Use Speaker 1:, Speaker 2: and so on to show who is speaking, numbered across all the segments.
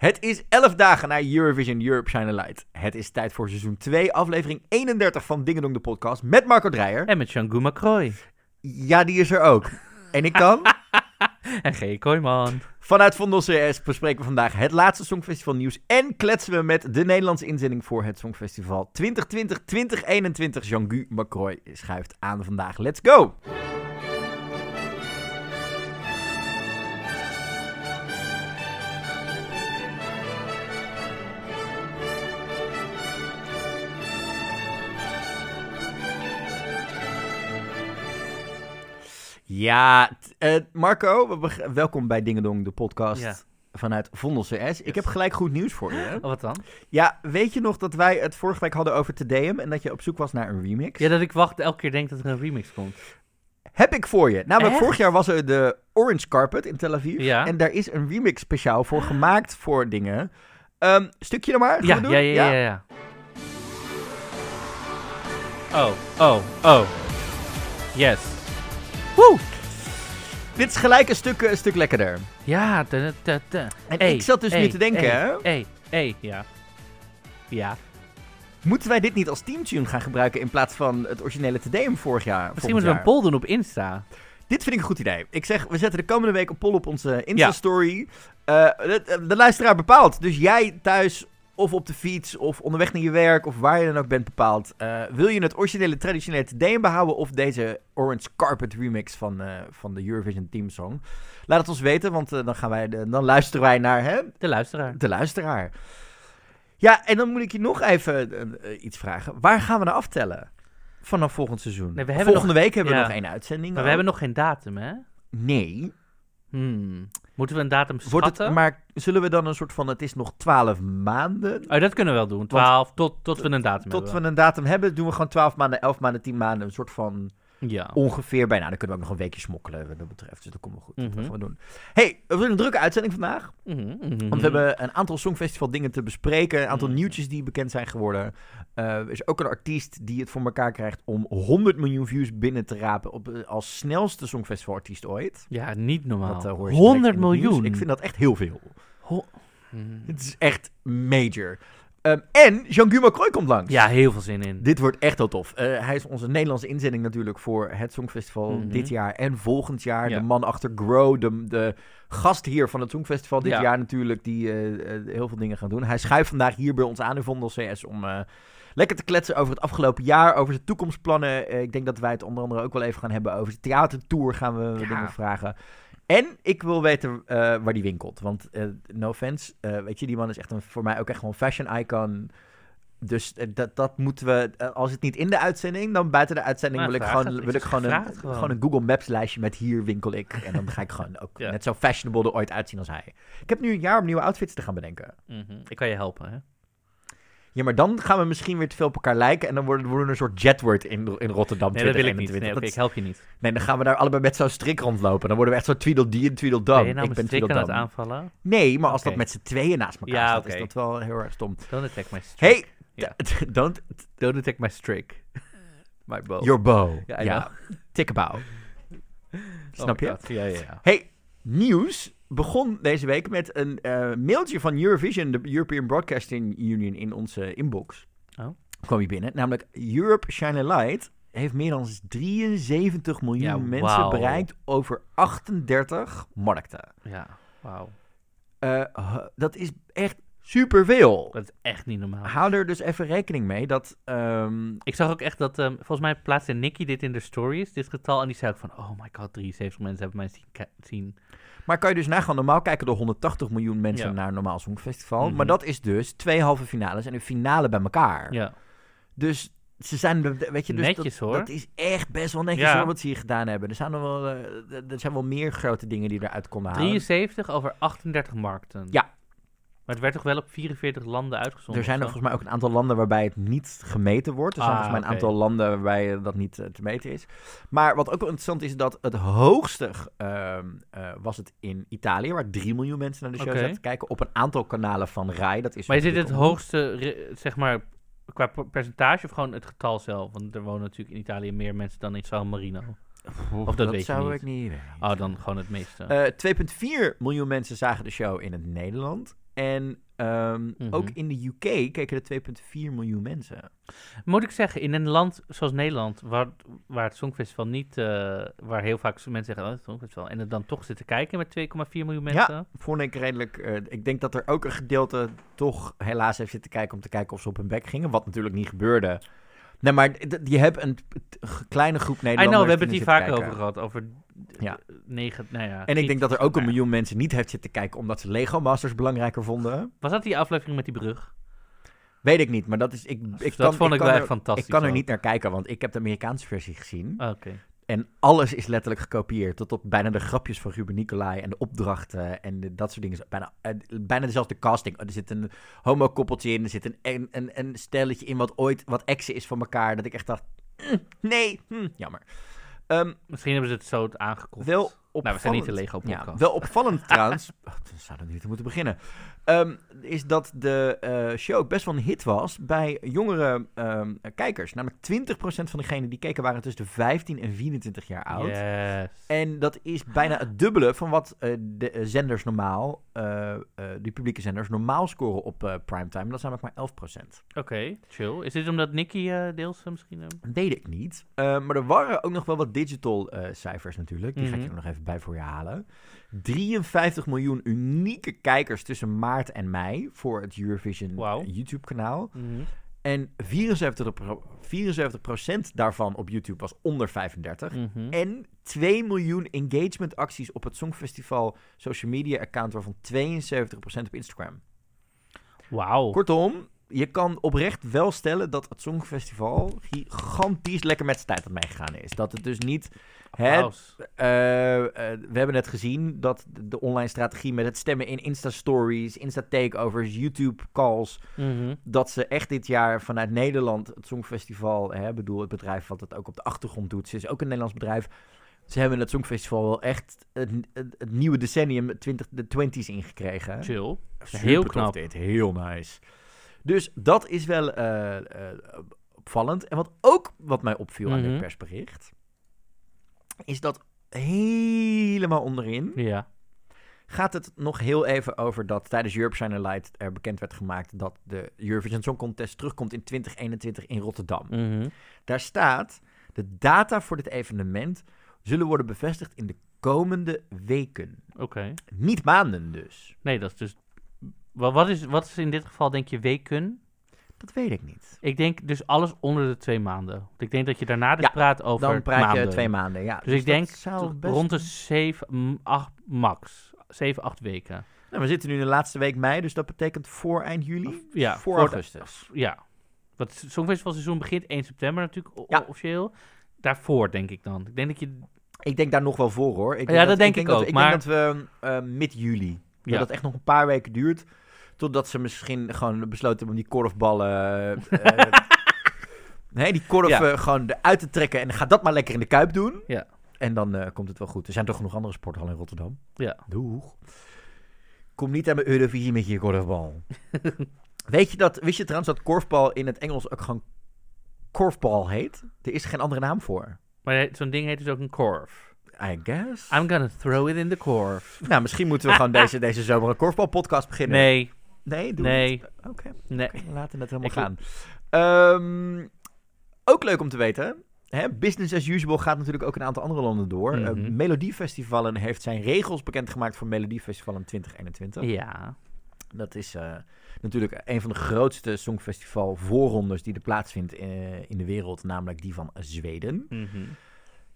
Speaker 1: Het is 11 dagen na Eurovision Europe Shine a Light. Het is tijd voor seizoen 2, aflevering 31 van Dingedong de podcast met Marco Dreyer.
Speaker 2: En met Django Macroy.
Speaker 1: Ja, die is er ook. En ik dan?
Speaker 2: en G. Kooijman.
Speaker 1: Vanuit Vondel CS bespreken we vandaag het laatste Songfestival nieuws en kletsen we met de Nederlandse inzending voor het Songfestival 2020-2021. Jean-Gu Macroy schuift aan vandaag. Let's go! Ja, eh, Marco, welkom bij Dingedong, de podcast
Speaker 2: Ja.
Speaker 1: vanuit Vondel CS. Ik heb gelijk goed nieuws voor je.
Speaker 2: Oh, wat dan?
Speaker 1: Ja, weet je nog dat wij het vorige week hadden over Tedeum en dat je op zoek was naar een remix?
Speaker 2: Ja, dat ik wacht elke keer denk dat er een remix komt.
Speaker 1: Heb ik voor je. Namelijk,
Speaker 2: Echt?
Speaker 1: vorig jaar was er de Orange Carpet in Tel Aviv.
Speaker 2: Ja.
Speaker 1: En daar is een remix speciaal voor gemaakt voor dingen. Ehm, stukje er maar.
Speaker 2: Ja, ja, ja, ja, ja. Oh, oh, oh. Yes.
Speaker 1: Woe! Dit is gelijk een stuk, een stuk lekkerder.
Speaker 2: Ja.
Speaker 1: En ik zat dus
Speaker 2: hey,
Speaker 1: nu te denken,
Speaker 2: Hey, hey, ja. Ja.
Speaker 1: moeten wij dit niet als teamtune gaan gebruiken in plaats van het originele Tedeum vorig jaar?
Speaker 2: Misschien moeten we een poll doen op Insta.
Speaker 1: Dit vind ik een goed idee. Ik zeg, we zetten de komende week een poll op onze Insta-story. Eh, de, de luisteraar bepaalt. Dus jij thuis of op de fiets of onderweg naar je werk of waar je dan ook bent bepaald. eh, wil je het originele traditionele TDM behouden of deze Orange Carpet remix van, eh, van de Eurovision Team Song? Laat het ons weten, want eh, dan, gaan wij de- dan luisteren wij naar hè,
Speaker 2: De luisteraar.
Speaker 1: de luisteraar. Ja, en dan moet ik je nog even iets vragen. Waar gaan we naar aftellen? Vanaf volgend seizoen.
Speaker 2: Nee, we
Speaker 1: Volgende week hebben we nog één uitzending.
Speaker 2: Maar we hebben nog geen datum, hè?
Speaker 1: Nee.
Speaker 2: Hmm. Moeten we een datum
Speaker 1: Wordt
Speaker 2: schatten?
Speaker 1: het, maar zullen we dan een soort van, het is nog 12 maanden?
Speaker 2: Oh, dat kunnen we wel doen. 12 tot, tot we een datum
Speaker 1: Tot we een datum hebben, doen we gewoon 12 maanden, 11 maanden, 10 maanden. Een soort van
Speaker 2: Ja.
Speaker 1: ongeveer bijna. Dan kunnen we ook nog een weekje smokkelen wat dat betreft. Dus dat komt wel goed. Dat
Speaker 2: Mhm.
Speaker 1: gaan we doen. hey, we hebben een drukke uitzending vandaag.
Speaker 2: Mhm, mhm.
Speaker 1: Want we hebben een aantal Songfestival dingen te bespreken. Een aantal nieuwtjes die bekend zijn geworden. Eh, er is ook een artiest die het voor elkaar krijgt om 100 miljoen views binnen te rapen. Op, eh, als snelste Songfestival artiest ooit.
Speaker 2: Ja, niet normaal.
Speaker 1: Dat eh, hoor je direct
Speaker 2: 100
Speaker 1: in het nieuws.
Speaker 2: miljoen.
Speaker 1: Ik vind dat echt heel veel.
Speaker 2: Ho-.
Speaker 1: Het is echt major. Ehm, en Jean-Guy Macroy komt langs.
Speaker 2: Ja, heel veel zin in.
Speaker 1: Dit wordt echt heel tof. Eh, hij is onze Nederlandse inzending natuurlijk voor het Songfestival
Speaker 2: Mhm.
Speaker 1: dit jaar en volgend jaar.
Speaker 2: Ja.
Speaker 1: De man achter Grow, de, de gast hier van het Songfestival dit
Speaker 2: Ja.
Speaker 1: jaar natuurlijk, die eh, eh, heel veel dingen gaan doen. Hij schuift vandaag hier bij ons aan in Vondel CS om lekker te kletsen over het afgelopen jaar, over zijn toekomstplannen. Ik denk dat wij het onder andere ook wel even gaan hebben over de theatertour, gaan we
Speaker 2: Ja.
Speaker 1: dingen vragen. En ik wil weten eh, waar die winkelt. Want, eh, no offense, eh, weet je, die man is echt een, voor mij ook echt gewoon fashion icon. Dus dat, dat moeten we, als het niet in de uitzending, dan buiten de uitzending
Speaker 2: Maar
Speaker 1: wil ik gewoon,
Speaker 2: het.
Speaker 1: wil ik gewoon, een,
Speaker 2: gewoon.
Speaker 1: gewoon een Google Maps lijstje met hier winkel ik. En dan ga ik gewoon ook
Speaker 2: Ja.
Speaker 1: net zo fashionable er ooit uitzien als hij. Ik heb nu een jaar om nieuwe outfits te gaan bedenken.
Speaker 2: Mhm. Ik kan je helpen, hè?
Speaker 1: Ja, maar dan gaan we misschien weer te veel op elkaar lijken. En dan worden worden we een soort jetword in, in Rotterdam.
Speaker 2: Nee, dat wil ik
Speaker 1: 2021.
Speaker 2: niet. Nee, ik help je niet.
Speaker 1: nee, dan gaan we daar allebei met zo'n strik rondlopen. Dan worden we echt zo Tweedledee en Tweedledum.
Speaker 2: Ben je nou
Speaker 1: ik ben
Speaker 2: aan het aanvallen?
Speaker 1: Nee, maar als dat met z'n tweeën naast elkaar
Speaker 2: Ja,
Speaker 1: staat, is dat wel heel erg stom.
Speaker 2: Don't attack my strik.
Speaker 1: Hey, don't,
Speaker 2: Don't attack my strik. my bow.
Speaker 1: your bow.
Speaker 2: Ja,
Speaker 1: tik a bow.
Speaker 2: Oh
Speaker 1: Snap je?
Speaker 2: God. Ja, ja, ja.
Speaker 1: Hey, nieuws begon deze week met een eh, mailtje van Eurovision, de European Broadcasting Union, in onze inbox.
Speaker 2: Oh.
Speaker 1: Kwam hier binnen. Namelijk, Europe Shine a Light heeft meer dan 73 miljoen
Speaker 2: Ja,
Speaker 1: mensen bereikt over 38 markten.
Speaker 2: Ja, wauw.
Speaker 1: Eh, dat is echt superveel.
Speaker 2: Dat is echt niet normaal.
Speaker 1: Hou er dus even rekening mee dat... ehm,
Speaker 2: Ik zag ook echt dat, ehm, volgens mij plaatste Nicky dit in de stories, dit getal. En die zei ook van, oh my god, 73 mensen hebben mij zien. zien.
Speaker 1: Maar kan je dus nagaan, normaal kijken er 180 miljoen mensen
Speaker 2: Ja.
Speaker 1: naar een normaal songfestival.
Speaker 2: Mhm.
Speaker 1: Maar dat is dus twee halve finales en een finale bij elkaar.
Speaker 2: Ja.
Speaker 1: Dus ze zijn, weet je, dus
Speaker 2: Netjes,
Speaker 1: dat,
Speaker 2: hoor.
Speaker 1: dat is echt best wel netjes
Speaker 2: Ja.
Speaker 1: hoor, wat ze hier gedaan hebben. Er zijn, nog wel, eh, er zijn wel meer grote dingen die eruit konden halen.
Speaker 2: 73 over 38 markten.
Speaker 1: Ja.
Speaker 2: Maar het werd toch wel op 44 landen uitgezonden?
Speaker 1: Er zijn er volgens mij ook een aantal landen waarbij het niet gemeten wordt. Er zijn
Speaker 2: Ah,
Speaker 1: volgens mij een aantal landen waarbij eh, dat niet eh, te meten is. Maar wat ook wel interessant is, dat het hoogste ehm, eh, was het in Italië, waar 3 miljoen mensen naar de show zaten te kijken. Op een aantal kanalen van RAI. Dat is
Speaker 2: Maar is dit het hoogste, zeg maar, qua per- percentage of gewoon het getal zelf? Want er wonen natuurlijk in Italië meer mensen dan in San Marino. Of dat weet je
Speaker 1: zou
Speaker 2: niet.
Speaker 1: ik niet weten.
Speaker 2: Oh, dan gewoon het meeste.
Speaker 1: Eh, 2,4 miljoen mensen zagen de show in het Nederland. En ehm,
Speaker 2: Mhm.
Speaker 1: ook in de UK keken er 2,4 miljoen mensen.
Speaker 2: Moet ik zeggen, in een land zoals Nederland, waar, waar het Songfestival niet, eh, waar heel vaak mensen zeggen, oh, het Songfestival, en het dan toch zitten kijken met 2,4 miljoen mensen.
Speaker 1: Ja, vond ik redelijk. eh, ik denk dat er ook een gedeelte toch helaas heeft zitten kijken om te kijken of ze op hun bek gingen. Wat natuurlijk niet gebeurde. Nee, maar je hebt een kleine groep
Speaker 2: I
Speaker 1: Nederlanders.
Speaker 2: know, we hebben het hier
Speaker 1: kijken.
Speaker 2: over gehad, over
Speaker 1: Ja.
Speaker 2: negen, nou ja.
Speaker 1: En ik denk dat er ook een
Speaker 2: nou
Speaker 1: miljoen mensen niet heeft zitten kijken omdat ze Lego Masters belangrijker vonden.
Speaker 2: Was dat die aflevering met die brug?
Speaker 1: Weet ik niet, maar dat is. Ik, ik
Speaker 2: dat
Speaker 1: kan,
Speaker 2: vond ik, wel
Speaker 1: er,
Speaker 2: echt fantastisch.
Speaker 1: Ik kan er niet naar kijken, want ik heb de Amerikaanse versie gezien.
Speaker 2: Oké.
Speaker 1: En alles is letterlijk gekopieerd. Tot op bijna de grapjes van Ruben Nicolai en de opdrachten en de- dat soort dingen. Bijna, eh, bijna dezelfde casting. Er zit een homo-koppeltje in. Er zit een, een, een, een stelletje in wat ooit wat exen is van elkaar. Dat ik echt dacht, "Mm, nee, hm, jammer. Ehm,
Speaker 2: Misschien hebben ze het zo
Speaker 1: wel opvallend.
Speaker 2: Nou, we zijn niet de Lego
Speaker 1: Ja, wel opvallend trouwens. Oh, dan zouden we niet moeten beginnen. Ehm, is dat de eh, show ook best wel een hit was bij jongere ehm, kijkers. Namelijk 20% van degenen die keken waren tussen de 15 en 24 jaar oud.
Speaker 2: Yes.
Speaker 1: En dat is bijna het dubbele van wat eh, de eh, zenders normaal, die publieke zenders, normaal scoren op primetime. Dat is namelijk maar 11%.
Speaker 2: Oké, chill. Is dit omdat Nicky deels misschien...
Speaker 1: Weet ik niet. Eh, maar er waren ook nog wel wat digital cijfers natuurlijk. Die ga ik
Speaker 2: Mhm.
Speaker 1: er nog even bij voor je halen. 53 miljoen unieke kijkers tussen maart en mei voor het Eurovision eh, YouTube-kanaal.
Speaker 2: mhm.
Speaker 1: En 74%, pro- 74 daarvan op YouTube was onder 35.
Speaker 2: Mhm.
Speaker 1: En 2 miljoen engagement acties op het Songfestival social media account, waarvan 72% op Instagram.
Speaker 2: Wauw.
Speaker 1: Kortom, je kan oprecht wel stellen dat het Songfestival gigantisch lekker met zijn tijd aan meegegaan is. Dat het dus niet... Hè, eh, eh, we hebben net gezien dat de- online strategie met het stemmen in Insta-stories, Insta-takeovers, YouTube-calls...
Speaker 2: Mhm.
Speaker 1: dat ze echt dit jaar vanuit Nederland het Songfestival... Hè, bedoel, het bedrijf wat het ook op de achtergrond doet. Ze is ook een Nederlands bedrijf. Ze hebben het Songfestival wel echt het, het, het nieuwe decennium, 20, de 20s ingekregen.
Speaker 2: Chill.
Speaker 1: Super
Speaker 2: Heel knap.
Speaker 1: Dit, heel nice. Dus dat is wel eh, eh, opvallend. En wat ook wat mij opviel aan dit
Speaker 2: Mhm.
Speaker 1: persbericht, is dat helemaal onderin
Speaker 2: Ja.
Speaker 1: gaat het nog heel even over dat tijdens Europe Shine Light er bekend werd gemaakt dat de Eurovision Song Contest terugkomt in 2021 in Rotterdam.
Speaker 2: Mhm.
Speaker 1: Daar staat, de data voor dit evenement zullen worden bevestigd in de komende weken.
Speaker 2: Oké.
Speaker 1: Niet maanden dus.
Speaker 2: Nee, dat is dus... Wa- Wat is, wat is in dit geval, denk je, weken?
Speaker 1: Dat weet ik niet.
Speaker 2: Ik denk dus alles onder de twee maanden. Want ik denk dat je daarna dus
Speaker 1: Ja,
Speaker 2: praat over
Speaker 1: Dan praat
Speaker 2: maanden.
Speaker 1: je twee maanden, ja.
Speaker 2: Dus, ik denk
Speaker 1: dat zou
Speaker 2: tot
Speaker 1: best-
Speaker 2: rond de 7, 8 max. 7, 8 weken.
Speaker 1: Nou, we zitten nu in de laatste week mei, dus dat betekent voor eind juli?
Speaker 2: Of- ja,
Speaker 1: voor,
Speaker 2: voor de-
Speaker 1: augustus.
Speaker 2: Ja. Want het Songfestivalseizoen begint 1 september natuurlijk o-
Speaker 1: Ja.
Speaker 2: officieel. Daarvoor denk ik dan. Ik denk dat je...
Speaker 1: Ik denk daar nog wel voor, hoor. Ik
Speaker 2: Ja, dat denk ik
Speaker 1: dat,
Speaker 2: ook,
Speaker 1: Ik
Speaker 2: maar-
Speaker 1: denk dat we eh, mid-juli, dat
Speaker 2: Ja.
Speaker 1: het echt nog een paar weken duurt, totdat ze misschien gewoon besloten om die korfballen... eh, nee, die korf
Speaker 2: Ja.
Speaker 1: eh, gewoon eruit te trekken en ga dat maar lekker in de Kuip doen.
Speaker 2: Ja.
Speaker 1: En dan eh, komt het wel goed. Er zijn toch genoeg andere sporthallen in Rotterdam?
Speaker 2: Ja.
Speaker 1: Doeg. Kom niet aan mijn Eurovisie met je korfbal. Weet je dat, wist je trouwens dat korfbal in het Engels ook gewoon korfbal heet? Er is geen andere naam voor.
Speaker 2: Maar zo'n ding heet dus ook een korf.
Speaker 1: I guess.
Speaker 2: I'm gonna throw it in the korf.
Speaker 1: Nou, misschien moeten we gewoon deze, deze zomer een korfbalpodcast beginnen.
Speaker 2: Nee,
Speaker 1: Nee, doe
Speaker 2: nee.
Speaker 1: Oké,
Speaker 2: nee.
Speaker 1: we laten het helemaal gaan. Ehm, ook leuk om te weten. Hè, business as usual gaat natuurlijk ook in een aantal andere landen door.
Speaker 2: Mhm.
Speaker 1: Eh, Melodiefestivalen heeft zijn regels bekendgemaakt voor Melodiefestival in 2021.
Speaker 2: Ja.
Speaker 1: Dat is eh, natuurlijk een van de grootste songfestival voorrondes die er plaatsvindt eh, in de wereld, namelijk die van Zweden.
Speaker 2: Mhm.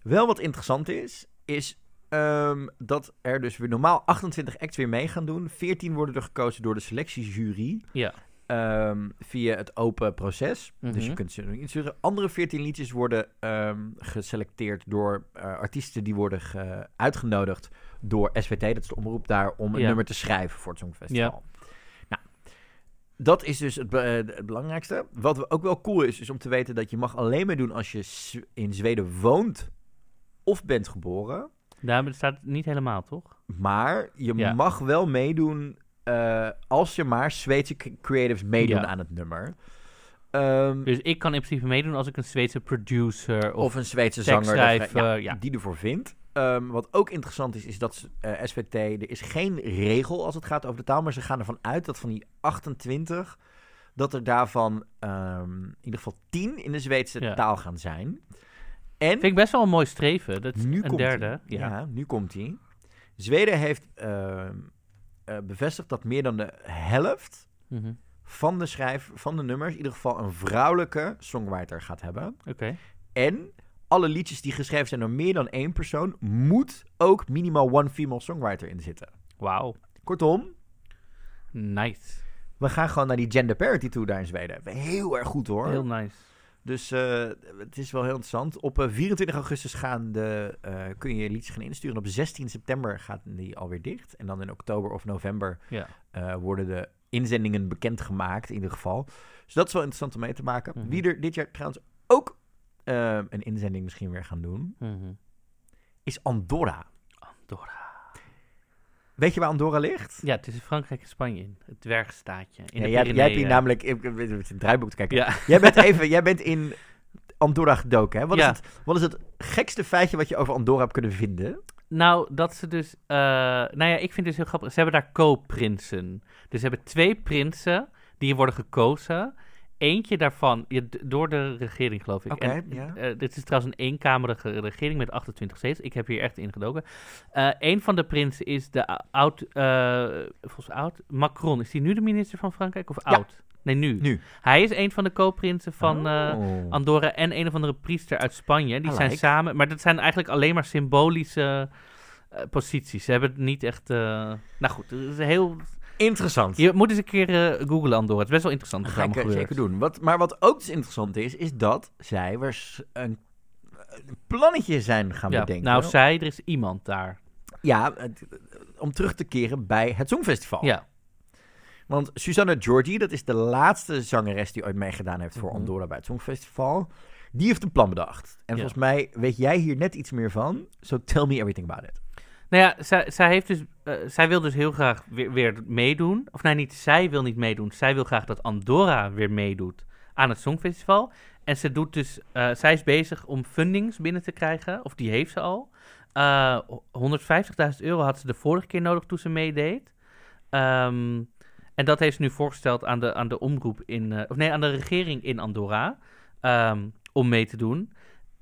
Speaker 1: Wel wat interessant is, is ehm, dat er dus weer normaal 28 acts weer mee gaan doen. 14 worden er gekozen door de selectiejury
Speaker 2: Ja.
Speaker 1: ehm, via het open proces. Dus je
Speaker 2: Mhm.
Speaker 1: kunt ze insturen. Andere 14 liedjes worden ehm, geselecteerd door eh, artiesten die worden ge- uitgenodigd door SVT, dat is de omroep daar, om een
Speaker 2: Ja.
Speaker 1: nummer te schrijven voor het Songfestival. Nou, dat is dus het, be- eh, het belangrijkste. Wat ook wel cool is, is om te weten dat je mag alleen meedoen als je in Zweden woont of bent geboren.
Speaker 2: Daar staat het niet helemaal, toch?
Speaker 1: Maar je
Speaker 2: Ja.
Speaker 1: mag wel meedoen eh, als je maar Zweedse creatives meedoen
Speaker 2: Ja.
Speaker 1: aan het nummer. Ehm,
Speaker 2: Dus ik kan in principe meedoen als ik een Zweedse producer of...
Speaker 1: of een Zweedse zanger
Speaker 2: ja.
Speaker 1: die ervoor vindt. Ehm, wat ook interessant is, is dat ze- eh, SVT, er is geen regel als het gaat over de taal, maar ze gaan ervan uit dat van die 28, dat er daarvan ehm, in ieder geval 10 in de Zweedse
Speaker 2: Ja.
Speaker 1: taal gaan zijn. En
Speaker 2: Vind ik best wel een mooi streven. Dat is
Speaker 1: nu
Speaker 2: een
Speaker 1: komt
Speaker 2: derde. Ja.
Speaker 1: Ja. nu komt hij. Zweden heeft eh, bevestigd dat meer dan de helft
Speaker 2: Mhm.
Speaker 1: van de schrijf van de nummers in ieder geval een vrouwelijke songwriter gaat hebben.
Speaker 2: Oké.
Speaker 1: En alle liedjes die geschreven zijn door meer dan één persoon, moet ook minimaal one female songwriter in zitten.
Speaker 2: Wauw.
Speaker 1: Kortom,
Speaker 2: Nice.
Speaker 1: we gaan gewoon naar die gender parity toe daar in Zweden. Heel erg goed hoor.
Speaker 2: Heel nice.
Speaker 1: Dus eh, het is wel heel interessant. Op eh, 24 augustus gaan de, eh, kun je je liedjes gaan insturen. Op 16 september gaat die alweer dicht. En dan in oktober of november
Speaker 2: Ja.
Speaker 1: eh, worden de inzendingen bekendgemaakt in ieder geval. Dus dat is wel interessant om mee te maken.
Speaker 2: Mhm.
Speaker 1: Wie er dit jaar trouwens ook eh, een inzending misschien weer gaan doen,
Speaker 2: Mhm.
Speaker 1: is Andorra.
Speaker 2: Andorra.
Speaker 1: Weet je waar Andorra ligt?
Speaker 2: Ja, in Frankrijk en Spanje. in. Het dwergstaatje. In
Speaker 1: Ja,
Speaker 2: de
Speaker 1: jij, jij hebt hier namelijk ik, het draaiboek te kijken.
Speaker 2: Ja.
Speaker 1: Jij bent even, jij bent in Andorra gedoken. Hè? Wat,
Speaker 2: Ja.
Speaker 1: is het, wat is het gekste feitje wat je over Andorra hebt kunnen vinden?
Speaker 2: Nou, dat ze dus... eh, nou ja, ik vind het dus heel grappig. Ze hebben daar co-prinsen. Dus ze hebben twee prinsen die worden gekozen. Eentje daarvan, ja, door de regering geloof ik.
Speaker 1: Oké, ja.
Speaker 2: eh, dit is trouwens een eenkamerige regering met 28 zetels. Ik heb hier echt ingedoken. Eh een van de prinsen is de ou- oud, eh, volgens oud, Macron. Is hij nu de minister van Frankrijk of
Speaker 1: Ja.
Speaker 2: oud? Nee, nu.
Speaker 1: Nu.
Speaker 2: Hij is een van de co-prinsen van
Speaker 1: Oh.
Speaker 2: Andorra en een of andere priester uit Spanje. Die
Speaker 1: I
Speaker 2: zijn
Speaker 1: like.
Speaker 2: samen, maar dat zijn eigenlijk alleen maar symbolische posities. Ze hebben het niet echt. nou goed, het is heel.
Speaker 1: Interessant.
Speaker 2: Je moet eens een keer eh googlen Andorra. Het is best wel interessant
Speaker 1: Dat ga ik
Speaker 2: gebeurt.
Speaker 1: zeker doen. Wat, maar wat ook dus interessant is, is dat zij was een, plannetje zijn gaan
Speaker 2: Ja,
Speaker 1: bedenken.
Speaker 2: nou, zij, er is iemand daar.
Speaker 1: ja, het- om terug te keren bij het Songfestival.
Speaker 2: Ja,
Speaker 1: Want Susanna Georgi, dat is de laatste zangeres die ooit meegedaan heeft voor
Speaker 2: Mhm.
Speaker 1: Andorra bij het Songfestival. Die heeft een plan bedacht. En
Speaker 2: Ja.
Speaker 1: volgens mij weet jij hier net iets meer van. So tell me everything about it.
Speaker 2: Nou ja, zij, zij, heeft dus, eh, zij wil dus heel graag weer, meedoen. Of nee, niet zij wil niet meedoen. Zij wil graag dat Andorra weer meedoet aan het Songfestival. En ze doet dus, eh, zij is bezig om fundings binnen te krijgen. Of die heeft ze al. Eh 150.000 euro had ze de vorige keer nodig toen ze meedeed. Ehm, en dat heeft ze nu voorgesteld aan de, aan de omroep in, of nee, aan de regering in Andorra. ehm, om mee te doen.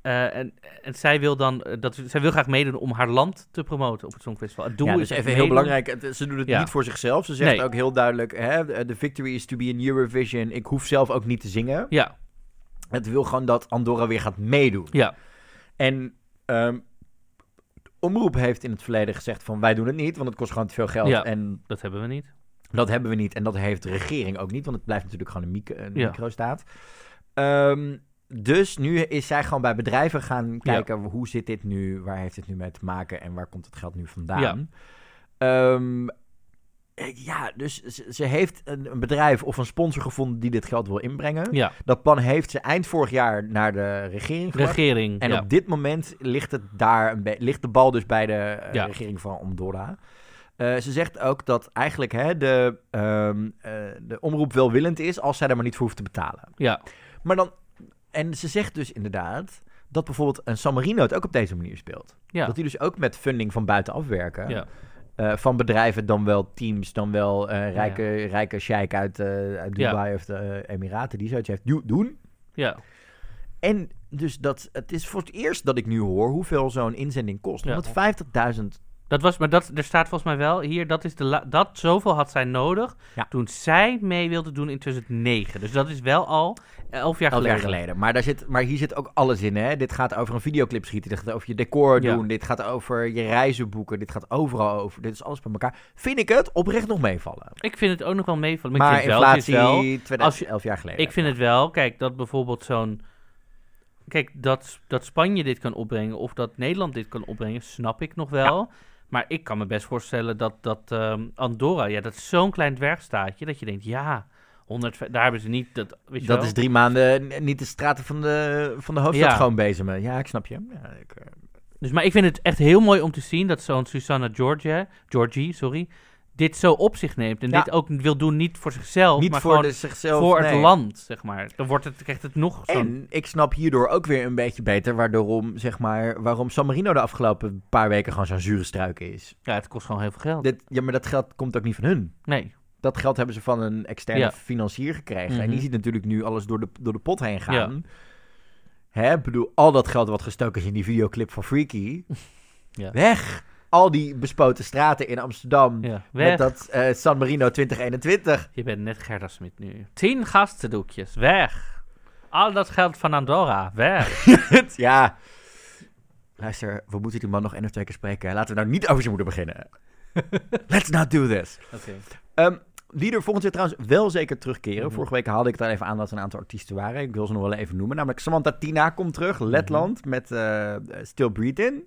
Speaker 2: Eh, en, en zij wil dan, eh, dat, zij wil graag meedoen om haar land te promoten op het Songfestival. Het doel
Speaker 1: ja,
Speaker 2: is
Speaker 1: dus even
Speaker 2: meedoen-
Speaker 1: heel belangrijk. het- Ze doet het
Speaker 2: Ja.
Speaker 1: niet voor zichzelf. Ze zegt
Speaker 2: Nee.
Speaker 1: ook heel duidelijk: hè, de victory is to be in Eurovision. Ik hoef zelf ook niet te zingen.
Speaker 2: Ja,
Speaker 1: Het wil gewoon dat Andorra weer gaat meedoen.
Speaker 2: ja,
Speaker 1: En de omroep heeft in het verleden gezegd: van wij doen het niet, want het kost gewoon te veel geld.
Speaker 2: Ja.
Speaker 1: En
Speaker 2: dat hebben we niet.
Speaker 1: Dat hebben we niet en dat heeft de regering ook niet, want het blijft natuurlijk gewoon een, micro, een
Speaker 2: Ja.
Speaker 1: microstaat. Ehm, dus nu is zij gewoon bij bedrijven gaan kijken, hoe zit dit nu, waar heeft dit nu mee te maken en waar komt het geld nu vandaan. Ehm, eh, ja, dus ze, heeft een, bedrijf of een sponsor gevonden die dit geld wil inbrengen.
Speaker 2: Ja,
Speaker 1: Dat plan heeft ze eind vorig jaar naar de regering gebracht.
Speaker 2: regering.
Speaker 1: En
Speaker 2: ja.
Speaker 1: op dit moment ligt, het daar een ligt de bal dus bij de eh,
Speaker 2: Ja.
Speaker 1: regering van Andorra. Eh, ze zegt ook dat eigenlijk hè, de, ehm, eh, de omroep welwillend is als zij er maar niet voor hoeft te betalen.
Speaker 2: ja,
Speaker 1: Maar dan, en ze zegt dus inderdaad dat bijvoorbeeld een San Marino het ook op deze manier speelt.
Speaker 2: ja,
Speaker 1: Dat die dus ook met funding van buitenaf werken.
Speaker 2: ja,
Speaker 1: Eh, van bedrijven, dan wel teams, dan wel eh, rijke, rijke sheik uit, eh, uit. Dubai of de Emiraten die zoiets heeft do- doen.
Speaker 2: ja.
Speaker 1: En dus dat, het is voor het eerst dat ik nu hoor hoeveel zo'n inzending kost.
Speaker 2: Ja.
Speaker 1: 150.000.
Speaker 2: Dat was, maar dat, er staat volgens mij wel hier, dat is de la- dat zoveel had zij nodig
Speaker 1: Ja.
Speaker 2: toen zij mee wilde doen in 2009. Dus dat is wel al elf jaar
Speaker 1: Elf
Speaker 2: geleden.
Speaker 1: jaar geleden. Maar, daar zit, maar hier zit ook alles in. Hè? Dit gaat over een videoclip schieten. Dit gaat over je decor
Speaker 2: Ja.
Speaker 1: doen. Dit gaat over je reizen boeken. Dit gaat overal over. Dit is alles bij elkaar. Vind ik het oprecht nog meevallen.
Speaker 2: Ik vind het ook nog wel meevallen. Maar,
Speaker 1: Maar
Speaker 2: ik vind wel, het is
Speaker 1: inflatie,
Speaker 2: wel,
Speaker 1: 2011
Speaker 2: als je-
Speaker 1: jaar geleden.
Speaker 2: ik vind het wel, kijk, dat bijvoorbeeld zo'n... Kijk, dat, dat Spanje dit kan opbrengen of dat Nederland dit kan opbrengen, snap ik nog wel. Maar ik kan me best voorstellen dat, dat ehm, Andorra, ja, dat is zo'n klein dwergstaatje, dat je denkt, ja, 100, daar hebben ze niet, dat, weet je
Speaker 1: Dat
Speaker 2: wel?
Speaker 1: is drie maanden niet de straten van de, van de hoofdstad
Speaker 2: Ja.
Speaker 1: gewoon bezemen. Ja, ik snap je. Ja, ik, eh,
Speaker 2: Dus, maar ik vind het echt heel mooi om te zien dat zo'n Susanna Georgia, Georgie, sorry, dit zo op zich neemt. En
Speaker 1: Ja.
Speaker 2: dit ook wil doen, niet voor zichzelf,
Speaker 1: Niet
Speaker 2: maar
Speaker 1: voor
Speaker 2: gewoon
Speaker 1: zichzelf,
Speaker 2: voor
Speaker 1: nee.
Speaker 2: het land, zeg maar. Dan wordt het, krijgt het nog zo'n...
Speaker 1: En ik snap hierdoor ook weer een beetje beter waarom, zeg maar, waarom San Marino de afgelopen paar weken gewoon zo'n zure struik is.
Speaker 2: Ja, het kost gewoon heel veel geld.
Speaker 1: Dit, ja, maar dat geld komt ook niet van hun.
Speaker 2: Nee.
Speaker 1: Dat geld hebben ze van een externe
Speaker 2: Ja.
Speaker 1: financier gekregen.
Speaker 2: Mhm.
Speaker 1: En die ziet natuurlijk nu alles door de, door de pot heen gaan. Hè, bedoel, al dat geld wat gestoken is in die videoclip van Freaky.
Speaker 2: Ja.
Speaker 1: Weg! Al die bespoten straten in Amsterdam.
Speaker 2: Ja,
Speaker 1: Met dat eh, San Marino 2021.
Speaker 2: Je bent net Gerda Smit nu. Tien gastendoekjes, weg. Al dat geld van Andorra, weg.
Speaker 1: ja. Luister, we moeten die man nog één of twee keer spreken. Laten we nou niet over zijn moeder beginnen. Let's not do this.
Speaker 2: Oké.
Speaker 1: Ehm, wie er volgend jaar trouwens wel zeker terugkeren.
Speaker 2: Mhm.
Speaker 1: Vorige week haalde ik het al even aan dat er een aantal artiesten waren. Ik wil ze nog wel even noemen. Namelijk Samantha Tina komt terug. Letland met eh Still Breathe In.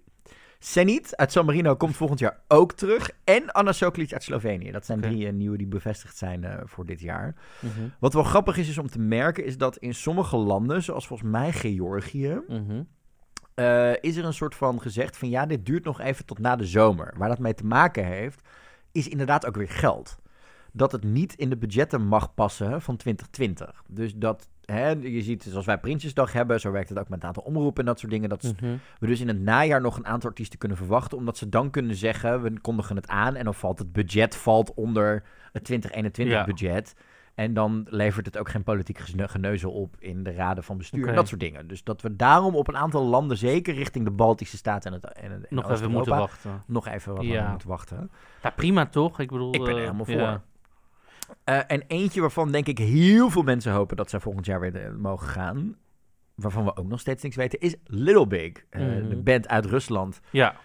Speaker 1: Zenit uit San Marino komt volgend jaar ook terug. En Anna Soklic uit Slovenië. Dat zijn drie eh, nieuwe die bevestigd zijn eh, voor dit jaar.
Speaker 2: Mhm.
Speaker 1: Wat wel grappig is, is om te merken, is dat in sommige landen, zoals volgens mij Georgië,
Speaker 2: Mhm.
Speaker 1: eh, is er een soort van gezegd van ja, dit duurt nog even tot na de zomer. Waar dat mee te maken heeft, is inderdaad ook weer geld. Dat het niet in de budgetten mag passen van 2020. Dus dat, hè, je ziet, zoals wij Prinsjesdag hebben, zo werkt het ook met een aantal omroepen en dat soort dingen. Dat
Speaker 2: Mhm.
Speaker 1: we dus in het najaar nog een aantal artiesten kunnen verwachten, omdat ze dan kunnen zeggen, we kondigen het aan en dan valt het budget valt onder het 2021
Speaker 2: Ja.
Speaker 1: budget. En dan levert het ook geen politiek gene- geneuzel op in de raden van bestuur en dat soort dingen. Dus dat we daarom op een aantal landen, zeker richting de Baltische Staten en het en, en
Speaker 2: Nog even moeten wachten.
Speaker 1: nog even wat
Speaker 2: Ja.
Speaker 1: moeten wachten.
Speaker 2: Ja, prima toch? Ik bedoel...
Speaker 1: Ik ben er
Speaker 2: eh,
Speaker 1: helemaal voor.
Speaker 2: ja.
Speaker 1: Eh, en eentje waarvan denk ik heel veel mensen hopen dat zij volgend jaar weer eh, mogen gaan, waarvan we ook nog steeds niks weten, is Little Big, eh,
Speaker 2: Mhm.
Speaker 1: de band uit Rusland.
Speaker 2: Ja,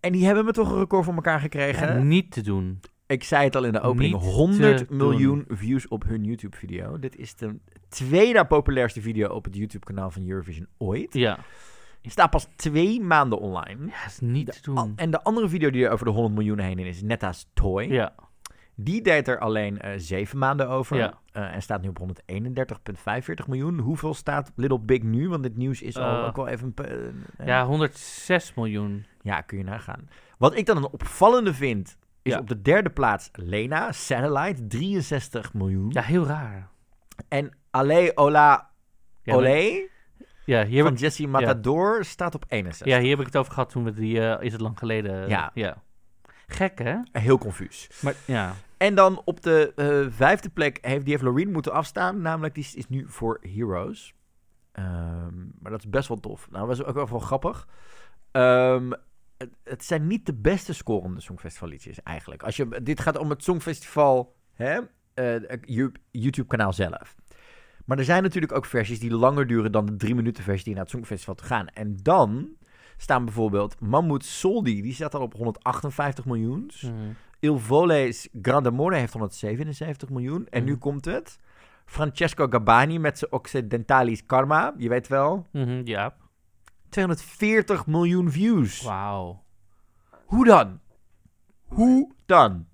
Speaker 1: En die hebben me toch een record voor elkaar gekregen.
Speaker 2: Niet te doen.
Speaker 1: Ik zei het al in de opening,
Speaker 2: Niet
Speaker 1: 100
Speaker 2: te
Speaker 1: miljoen views op hun YouTube-video. Dit is de tweede populairste video op het YouTube-kanaal van Eurovision ooit.
Speaker 2: Ja.
Speaker 1: Staat pas twee maanden online.
Speaker 2: Ja, is niet te doen.
Speaker 1: En de andere video die er over de 100 miljoen heen in is Netta's Toy.
Speaker 2: Ja.
Speaker 1: Die deed er alleen eh, zeven maanden over.
Speaker 2: Ja.
Speaker 1: Eh, en staat nu op 131,45 miljoen. Hoeveel staat Little Big nu? Want dit nieuws is al
Speaker 2: Eh,
Speaker 1: ook wel even...
Speaker 2: ja, 106 miljoen.
Speaker 1: Ja, kun je nagaan. Wat ik dan een opvallende vind, is
Speaker 2: Ja.
Speaker 1: op de derde plaats Lena, Satellite, 63 miljoen.
Speaker 2: Ja, heel raar.
Speaker 1: En Ale Ola Olé
Speaker 2: ja, hier
Speaker 1: van Jesse Matador staat op 61.
Speaker 2: ja, hier heb ik het over gehad toen we die... is het lang geleden?
Speaker 1: Ja.
Speaker 2: ja. Gek, hè?
Speaker 1: Heel confuus.
Speaker 2: Maar ja.
Speaker 1: En dan op de eh, vijfde plek heeft, die heeft Loreen moeten afstaan. Namelijk, die is, nu voor Heroes. Ehm, maar dat is best wel tof. Nou, dat is ook wel wel grappig. Ehm, het, het zijn niet de beste scorende Songfestivalliedjes eigenlijk. Als je, dit gaat om het Songfestival, hè, eh, Yo- YouTube-kanaal zelf. Maar er zijn natuurlijk ook versies die langer duren dan de drie minuten versie die naar het Songfestival te gaan. En dan staan bijvoorbeeld Mammoet Soldi, die staat al op 158 miljoen.
Speaker 2: Mhm.
Speaker 1: Il Vole's Grande Amore heeft 177 miljoen. En nu
Speaker 2: Mhm.
Speaker 1: komt het. Francesco Gabbani met zijn Occidentalis Karma. Je weet wel.
Speaker 2: Mhm, ja.
Speaker 1: 240 miljoen views.
Speaker 2: Wauw.
Speaker 1: Hoe dan? Hoe dan?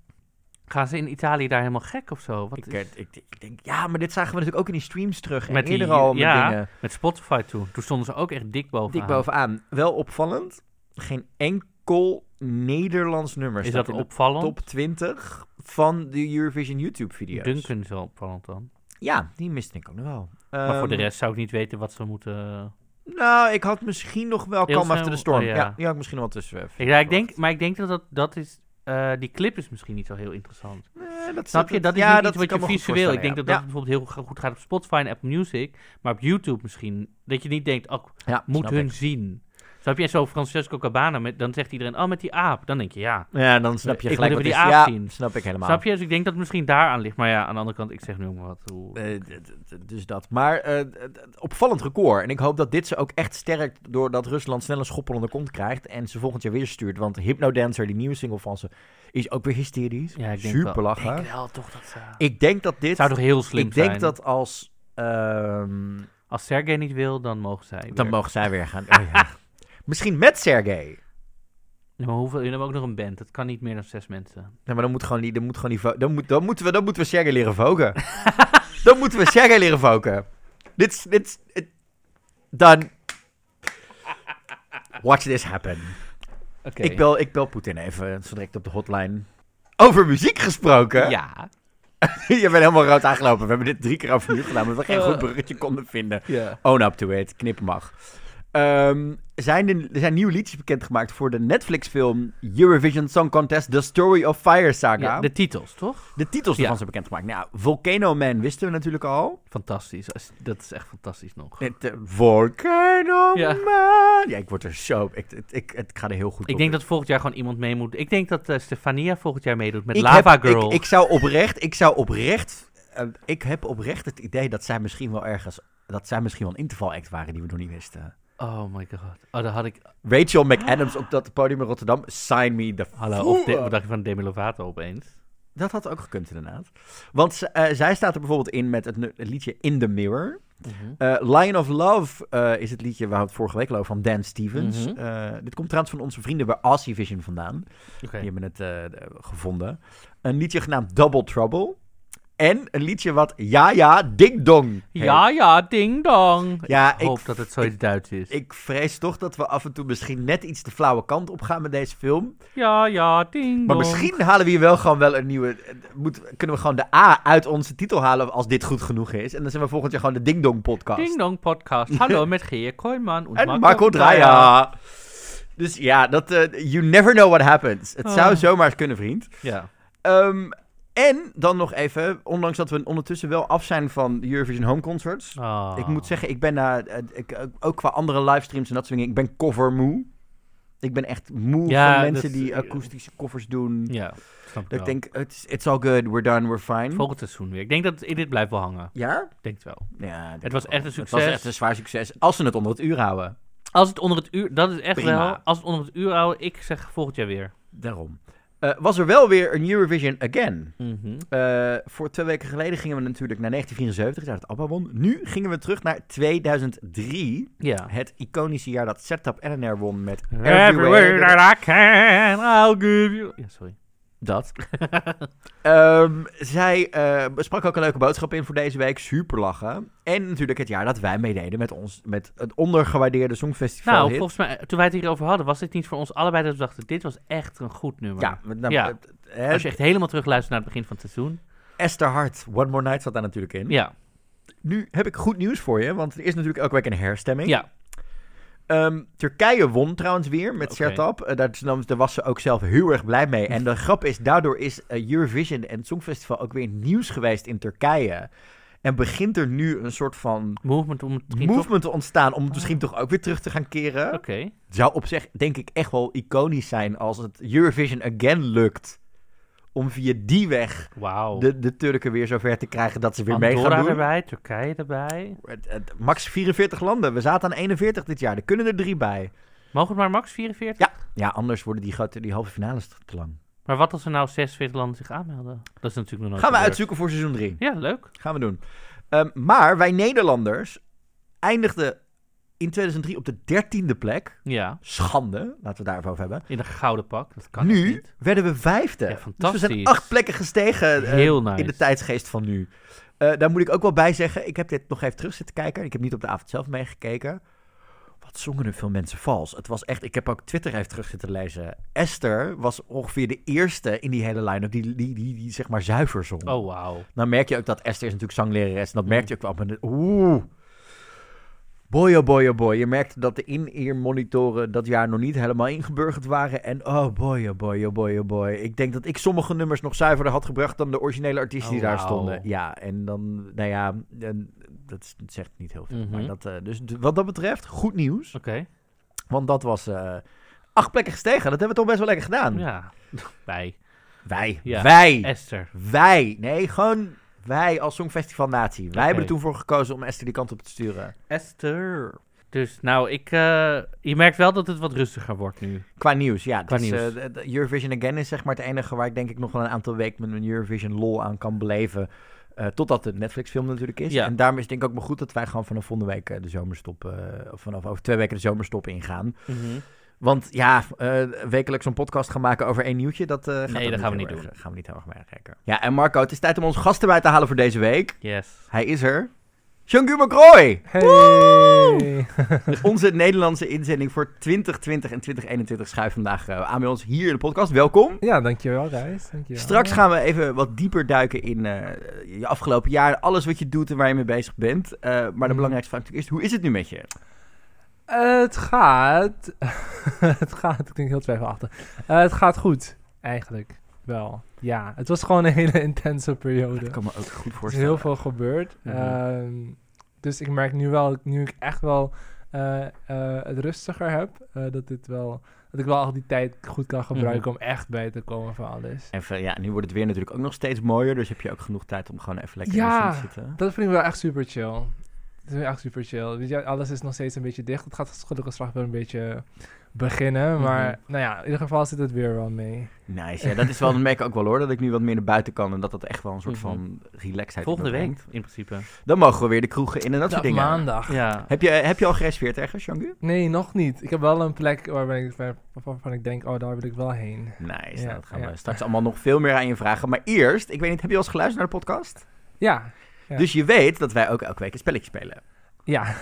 Speaker 2: Gaan ze in Italië daar helemaal gek of zo? Wat
Speaker 1: Ik,
Speaker 2: is-
Speaker 1: ik, ik denk, ja, maar dit zagen we natuurlijk ook in die streams terug. En
Speaker 2: Met die-
Speaker 1: eerder al met
Speaker 2: ja.
Speaker 1: dingen.
Speaker 2: Met Spotify toen. Toen stonden ze ook echt dik bovenaan.
Speaker 1: Dik bovenaan. Wel opvallend. Geen enkel Nederlands nummer
Speaker 2: Is
Speaker 1: staat
Speaker 2: dat
Speaker 1: in de
Speaker 2: opvallend?
Speaker 1: top 20 van de Eurovision YouTube-video's.
Speaker 2: Duncan is wel opvallend dan.
Speaker 1: Ja, die miste ik ook nog wel.
Speaker 2: Maar voor de
Speaker 1: Ehm,
Speaker 2: rest zou ik niet weten wat ze moeten...
Speaker 1: Nou, ik had misschien nog wel
Speaker 2: snel-
Speaker 1: After the Storm.
Speaker 2: oh,
Speaker 1: ja.
Speaker 2: ja.
Speaker 1: die had ik misschien wel tussen. eh,
Speaker 2: Ik, ja, ik denk, maar ik denk dat dat, dat is... eh, die clip is misschien niet zo heel interessant.
Speaker 1: Dat,
Speaker 2: Snap je? Dat is
Speaker 1: ja,
Speaker 2: niet
Speaker 1: dat
Speaker 2: iets wat je visueel... Ik denk
Speaker 1: ja.
Speaker 2: dat dat bijvoorbeeld heel go- goed gaat op Spotify en Apple Music. Maar op YouTube misschien... Dat je niet denkt, oh, moet hun
Speaker 1: ik.
Speaker 2: zien. Snap je? Zo Francesco Cabana, met, dan zegt iedereen, oh, met die aap. Dan denk je, ja.
Speaker 1: Ja, dan snap je
Speaker 2: Ik
Speaker 1: gelijk wat is.
Speaker 2: die aap
Speaker 1: Ja,
Speaker 2: zien.
Speaker 1: snap ik helemaal.
Speaker 2: Snap je? Dus ik denk dat het misschien daar aan ligt. Maar ja, aan de andere kant, ik zeg nu maar wat. Hoe...
Speaker 1: Eh, dus dat. Maar eh, opvallend record. En ik hoop dat dit ze ook echt sterkt doordat Rusland snel een schoppel onder de kont krijgt. En ze volgend jaar weer stuurt. Want Hypnodancer, die nieuwe single van ze, is ook weer hysterisch.
Speaker 2: Ja, ik denk
Speaker 1: Super
Speaker 2: wel.
Speaker 1: lachen.
Speaker 2: Ik denk wel toch dat ze...
Speaker 1: Ik denk dat dit...
Speaker 2: Zou toch heel slim
Speaker 1: ik denk
Speaker 2: zijn?
Speaker 1: dat als... ehm,
Speaker 2: Als Sergej niet wil, dan mogen zij
Speaker 1: dan mogen zij weer gaan. Oh, ja. Misschien met Sergej.
Speaker 2: Ja, maar hoeveel, jullie hebben ook nog een band. Het kan niet meer dan zes mensen.
Speaker 1: Nee, maar dan moet gewoon die, dan moet gewoon die, dan, moet, dan moeten we, dan moeten we Sergej leren voken. dan moeten we Sergej leren voken. Dit, is- dit, dan. Watch this happen.
Speaker 2: Oké.
Speaker 1: Ik bel, ik bel Poetin even, zo direct op de hotline. Over muziek gesproken.
Speaker 2: Ja.
Speaker 1: je bent helemaal rood aangelopen. We hebben dit drie keer overnieuw gedaan, omdat we geen
Speaker 2: Eh.
Speaker 1: goed bruggetje konden vinden. Own up to it, knippen mag. Ehm, zijn er, er zijn nieuwe liedjes bekendgemaakt voor de Netflix-film Eurovision Song Contest The Story of Fire Saga.
Speaker 2: de titels, toch?
Speaker 1: De titels
Speaker 2: Ja.
Speaker 1: ervan zijn bekendgemaakt. Nou, Volcano Man wisten we natuurlijk al.
Speaker 2: Fantastisch. Dat is echt fantastisch nog.
Speaker 1: Het, eh, Volcano
Speaker 2: Ja.
Speaker 1: Man. Ja, ik word er zo... Ik, ik, ik, gaat er heel goed
Speaker 2: Ik
Speaker 1: op.
Speaker 2: denk dat volgend jaar gewoon iemand mee moet. Ik denk dat eh, Stefania volgend jaar meedoet met Lava
Speaker 1: heb-
Speaker 2: Girl.
Speaker 1: Ik, ik zou oprecht... Ik zou oprecht... eh, ik heb oprecht het idee dat zij misschien wel ergens... Dat zij misschien wel een interval-act waren die we nog niet wisten.
Speaker 2: Oh my god. Oh, daar had ik...
Speaker 1: Rachel McAdams op dat podium in Rotterdam. Sign me the
Speaker 2: Hallo, of de, wat dacht je van Demi Lovato opeens?
Speaker 1: Dat had ook gekund inderdaad. Want eh, zij staat er bijvoorbeeld in met het, liedje In the Mirror.
Speaker 2: Mhm.
Speaker 1: Eh, Lion of Love eh, is het liedje waar we het vorige week al over van Dan Stevens.
Speaker 2: Mhm.
Speaker 1: Dit komt trouwens van onze vrienden bij Aussie Vision vandaan.
Speaker 2: Oké.
Speaker 1: Die hebben het gevonden. Een liedje genaamd Double Trouble. En een liedje wat Ja Ja Ding Dong heet.
Speaker 2: Ja, ja, ding dong.
Speaker 1: Ja,
Speaker 2: ik
Speaker 1: ik,
Speaker 2: hoop dat het zoiets Duits is.
Speaker 1: ik vrees toch dat we af en toe misschien net iets de flauwe kant op gaan met deze film.
Speaker 2: Ja, ja, ding dong.
Speaker 1: Maar misschien halen we hier wel gewoon wel een nieuwe... Moet, kunnen we gewoon de A uit onze titel halen als dit goed genoeg is. En dan zijn we volgend jaar gewoon de Ding Dong podcast.
Speaker 2: Ding dong podcast. Hallo met Geer Kooijman en
Speaker 1: Marco Draaier. Dus ja, dat, eh, you never know what happens. Het zou
Speaker 2: Oh.
Speaker 1: zomaar eens kunnen, vriend.
Speaker 2: Ja.
Speaker 1: Ehm, en dan nog even, ondanks dat we ondertussen wel af zijn van de Eurovision Home Concerts.
Speaker 2: Oh.
Speaker 1: Ik moet zeggen, ik ben ik, eh, ook qua andere livestreams en dat soort dingen, ik ben cover moe. Ik ben echt moe
Speaker 2: Ja,
Speaker 1: van mensen die akoestische covers doen.
Speaker 2: Ja, snap ik
Speaker 1: Dat ik
Speaker 2: wel.
Speaker 1: denk, it's, it's all good, we're done, we're fine.
Speaker 2: Volgend seizoen weer. Ik denk dat dit blijft wel hangen.
Speaker 1: Ja?
Speaker 2: Ik denk het wel.
Speaker 1: Ja,
Speaker 2: Het was
Speaker 1: wel.
Speaker 2: echt een
Speaker 1: Het was
Speaker 2: succes.
Speaker 1: echt een zwaar succes. Als ze het onder het uur houden.
Speaker 2: Als het onder het uur... Dat is echt
Speaker 1: Prima.
Speaker 2: wel... Als het onder het uur houden, ik zeg volgend jaar weer.
Speaker 1: Daarom. Eh, was er wel weer een Eurovision again.
Speaker 2: Mhm.
Speaker 1: Eh, voor twee weken geleden gingen we natuurlijk naar 1974, daar het ABBA won. Nu gingen we terug naar 2003.
Speaker 2: Ja.
Speaker 1: Het iconische jaar dat Setup NNR won met
Speaker 2: Everywhere
Speaker 1: Everywhere.
Speaker 2: that I can, I'll give you... Ja, sorry.
Speaker 1: Dat. Ehm, zij eh, sprak ook een leuke boodschap in voor deze week. Super lachen. En natuurlijk het jaar dat wij meededen met ons, met het ondergewaardeerde Songfestival.
Speaker 2: Nou,
Speaker 1: hit.
Speaker 2: volgens mij, toen wij het hierover hadden, was dit niet voor ons allebei dat we dachten, dit was echt een goed nummer.
Speaker 1: Ja, name-
Speaker 2: Ja.
Speaker 1: het- het-
Speaker 2: Als je echt helemaal terugluistert naar het begin van het seizoen.
Speaker 1: Esther Hart, One More Night zat daar natuurlijk in.
Speaker 2: Ja,
Speaker 1: Nu heb ik goed nieuws voor je, want er is natuurlijk elke week een herstemming.
Speaker 2: ja.
Speaker 1: Ehm, Turkije won trouwens weer met
Speaker 2: Oké.
Speaker 1: Sertab. Eh, daar, dan- daar was ze ook zelf heel erg blij mee. En de grap is, daardoor is eh, Eurovision en het Songfestival ook weer nieuws geweest in Turkije. En begint er nu een soort van
Speaker 2: Movement om
Speaker 1: movement te ontstaan om het misschien toch ook weer terug te gaan keren.
Speaker 2: Oké.
Speaker 1: Zou op zich denk ik echt wel iconisch zijn als het Eurovision again lukt. Om via die weg de, de Turken weer zover te krijgen dat ze weer mee
Speaker 2: Andorra
Speaker 1: gaan doen.
Speaker 2: erbij, Turkije erbij.
Speaker 1: Max 44 landen. We zaten aan 41 dit jaar. Er kunnen er drie bij.
Speaker 2: Mogen het maar max 44?
Speaker 1: Ja. Ja, anders worden die, die halve finales te- lang.
Speaker 2: Maar wat als er nou 46 landen zich aanmelden? Dat is natuurlijk nog nooit
Speaker 1: Gaan we uitzoeken voor seizoen 3.
Speaker 2: Ja, leuk.
Speaker 1: Gaan we doen. Ehm, maar wij Nederlanders eindigden in 2003 op de dertiende plek.
Speaker 2: Ja,
Speaker 1: Schande, laten we het daarover hebben.
Speaker 2: in een gouden pak. Dat kan
Speaker 1: nu
Speaker 2: niet.
Speaker 1: werden we vijfde.
Speaker 2: Ja,
Speaker 1: dus we
Speaker 2: fantastisch.
Speaker 1: zijn acht plekken gestegen eh,
Speaker 2: Heel nice.
Speaker 1: in de tijdsgeest van nu. Eh, daar moet ik ook wel bij zeggen, ik heb dit nog even terug zitten kijken. Ik heb niet op de avond zelf meegekeken. Wat zongen er veel mensen vals. Het was echt, ik heb ook Twitter even terug zitten lezen. Esther was ongeveer de eerste in die hele line-up die, die, die, die zeg maar zuiver zong.
Speaker 2: Oh, wauw.
Speaker 1: Dan merk je ook dat Esther is natuurlijk zanglerares. En dat merk je ook wel. Oeh. Boy, oh boy, oh boy. Je merkte dat de in-ear monitoren dat jaar nog niet helemaal ingeburgerd waren. En oh boy, oh boy, oh boy, oh boy. Ik denk dat ik sommige nummers nog zuiverder had gebracht dan de originele artiesten die
Speaker 2: Oh,
Speaker 1: daar stonden. Ja, en dan, nou ja, en dat zegt niet heel veel.
Speaker 2: Mhm.
Speaker 1: Maar dat, eh, dus wat dat betreft, goed nieuws.
Speaker 2: Oké.
Speaker 1: Want dat was eh, acht plekken gestegen. Dat hebben we toch best wel lekker gedaan.
Speaker 2: Ja. Wij.
Speaker 1: Wij,
Speaker 2: Ja.
Speaker 1: wij,
Speaker 2: Esther.
Speaker 1: wij. Nee, gewoon wij als Songfestival Natie. Wij hebben er toen voor gekozen om Esther die kant op te sturen.
Speaker 2: Esther. Dus nou, ik, eh, je merkt wel dat het wat rustiger wordt nu.
Speaker 1: Qua nieuws, ja.
Speaker 2: Qua
Speaker 1: dus,
Speaker 2: nieuws.
Speaker 1: eh, Eurovision Again is zeg maar het enige waar ik denk ik nog wel een aantal weken met mijn Eurovision lol aan kan beleven. Eh, totdat de Netflix film natuurlijk is.
Speaker 2: Ja.
Speaker 1: En daarom is het denk ik ook maar goed dat wij gewoon vanaf volgende week de zomerstop, of vanaf over twee weken de zomerstop ingaan.
Speaker 2: Mhm.
Speaker 1: Want ja, eh, wekelijks een podcast gaan maken over één nieuwtje, dat eh, gaat
Speaker 2: Nee, dat gaan we niet doen.
Speaker 1: gaan we niet heel erg mee kijken. Ja, en Marco, het is tijd om onze gasten bij te halen voor deze week.
Speaker 2: Yes.
Speaker 1: Hij is er. Jean-Guy McCroy!
Speaker 3: Hey!
Speaker 1: Onze Nederlandse inzending voor 2020 en 2021 schuift vandaag uh, aan bij ons hier in de podcast. Welkom.
Speaker 3: Ja, dankjewel Reis. Dankjewel.
Speaker 1: Straks gaan we even wat dieper duiken in uh, je afgelopen jaar. Alles wat je doet en waar je mee bezig bent. Uh, maar de mm. belangrijkste vraag natuurlijk is, hoe is het nu met je?
Speaker 3: Het gaat... het gaat, ik denk heel twijfelachtig. het gaat goed, eigenlijk. Wel. Ja, het was gewoon een hele intense periode.
Speaker 1: Dat kan me ook goed voorstellen.
Speaker 3: Er is heel veel gebeurd. Mm -hmm. dus ik merk nu wel, nu ik echt wel uh, uh, het rustiger heb, dat dit wel dat ik wel al die tijd goed kan gebruiken mm -hmm. om echt bij te komen van alles.
Speaker 1: En ja, nu wordt het weer natuurlijk ook nog steeds mooier, dus heb je ook genoeg tijd om gewoon even lekker ja, in de zitten.
Speaker 3: Ja, dat vind ik wel echt super chill. Dat is echt super chill. Weet je, alles is nog steeds een beetje dicht. Het gaat gelukkig straks wel een beetje beginnen. Maar mm -hmm. nou ja, in ieder geval zit het weer wel mee.
Speaker 1: Nice, ja, dat is wel, dat merk ik ook wel hoor, dat ik nu wat meer naar buiten kan en dat dat echt wel een soort mm -hmm. van relaxheid
Speaker 2: Volgende week, in principe.
Speaker 1: Dan mogen we weer de kroegen in en dat soort dingen.
Speaker 3: maandag.
Speaker 1: Ja. Heb je, heb je al gereserveerd ergens, Shangu?
Speaker 3: Nee, nog niet. Ik heb wel een plek waarvan ik, waarvan ik denk, oh, daar wil ik wel heen.
Speaker 1: Nice, ja, nou, dat gaan ja. we straks allemaal nog veel meer aan je vragen. Maar eerst, ik weet niet, heb je al eens geluisterd naar de podcast?
Speaker 3: Ja.
Speaker 1: Ja. Dus je weet dat wij ook elke week een spelletje spelen.
Speaker 3: Ja.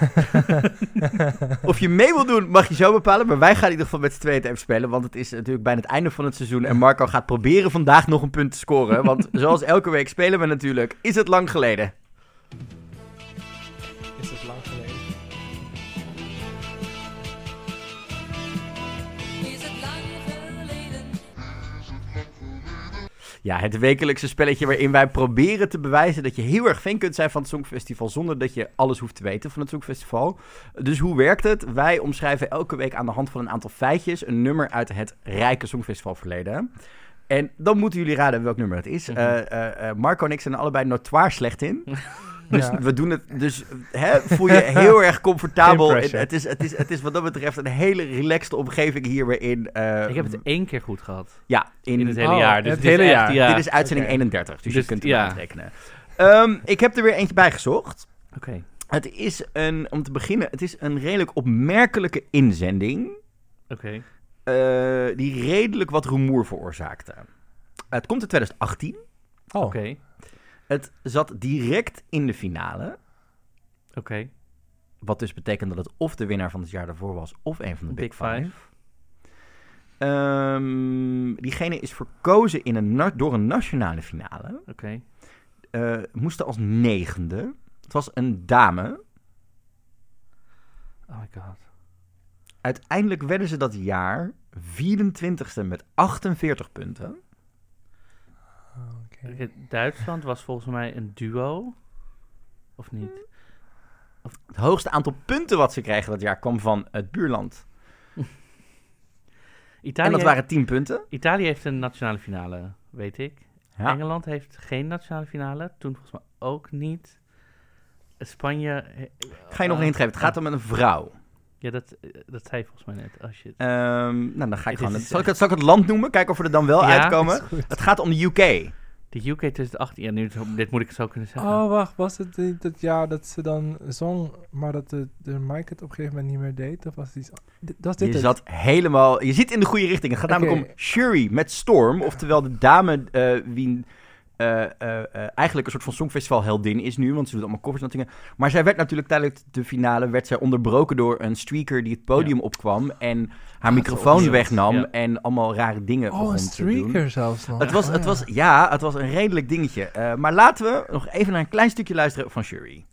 Speaker 1: of je mee wil doen, mag je zo bepalen. Maar wij gaan in ieder geval met z'n tweeën even spelen. Want het is natuurlijk bijna het einde van het seizoen. En Marco gaat proberen vandaag nog een punt te scoren. Want zoals elke week spelen we natuurlijk. Is het lang geleden? Ja, het wekelijkse spelletje waarin wij proberen te bewijzen dat je heel erg fan kunt zijn van het Songfestival zonder dat je alles hoeft te weten van het Songfestival. Dus hoe werkt het? Wij omschrijven elke week aan de hand van een aantal feitjes een nummer uit het rijke Songfestival verleden. En dan moeten jullie raden welk nummer het is. Mhm. Eh, eh, eh, Marco en ik zijn allebei notoir slecht in. Dus we doen het. Dus hè, voel je heel erg comfortabel. Het is, het, is, het is wat dat betreft een hele relaxed omgeving hier weer in.
Speaker 2: Uh, ik heb het één keer goed gehad.
Speaker 1: Ja,
Speaker 2: in, het hele jaar. Dus
Speaker 3: het hele jaar.
Speaker 1: Ja. Dit is uitzending okay. 31, dus, dus, je kunt het ja. rekenen. Um, ik heb er weer eentje bij gezocht.
Speaker 2: Oké. Okay.
Speaker 1: Het is een, om te beginnen, het is een redelijk opmerkelijke inzending.
Speaker 2: Oké.
Speaker 1: Okay. Uh, die redelijk wat rumoer veroorzaakte. Het komt in 2018.
Speaker 2: Oh. Oké.
Speaker 1: Het zat direct in de finale.
Speaker 2: Oké. Okay.
Speaker 1: Wat dus betekent dat het of de winnaar van het jaar daarvoor was, of een van de Big, Big Five.
Speaker 2: five.
Speaker 1: Um, diegene is verkozen in een door een nationale finale.
Speaker 2: Oké. Okay.
Speaker 1: Uh, moesten als negende. Het was een dame.
Speaker 2: Oh my god.
Speaker 1: Uiteindelijk werden ze dat jaar 24ste met 48 punten.
Speaker 2: Okay. Duitsland was volgens mij een duo. Of niet?
Speaker 1: Of... Het hoogste aantal punten wat ze kregen dat jaar kwam van het buurland.
Speaker 2: Italië
Speaker 1: en dat waren 10 punten.
Speaker 2: Italië heeft een nationale finale, weet ik. Ja. Engeland heeft geen nationale finale. Toen volgens mij ook niet. Spanje...
Speaker 1: Ga je nog een hint geven? Het gaat om een vrouw.
Speaker 2: Ja, dat, dat zei je volgens mij net. Als je...
Speaker 1: Um, nou, dan ga ik gewoon... Zal ik, het, zal ik het land noemen? Kijken of we er dan wel ja, uitkomen. Het gaat om de UK.
Speaker 2: De UK 2018, ja, nu, dit moet ik zo kunnen zeggen.
Speaker 3: Oh, wacht, was het niet dat jaar dat ze dan zong, maar dat de, de Mike het op een gegeven moment niet meer deed? Of was het iets... Dat dit
Speaker 1: je zat helemaal... Je zit in de goede richting. Het gaat okay. namelijk om Shuri met Storm, oftewel de dame uh, wie uh, eigenlijk een soort van songfestivalheldin is nu, want ze doet allemaal covers en dingen. Maar zij werd natuurlijk tijdens de finale werd zij onderbroken door een streaker die het podium ja. opkwam en haar microfoon wegnam ja. en allemaal rare dingen
Speaker 3: oh, een streaker zelfs nog.
Speaker 1: Het was,
Speaker 3: oh,
Speaker 1: het was, ja, het was een redelijk dingetje. Maar laten we nog even naar een klein stukje luisteren van Shuri.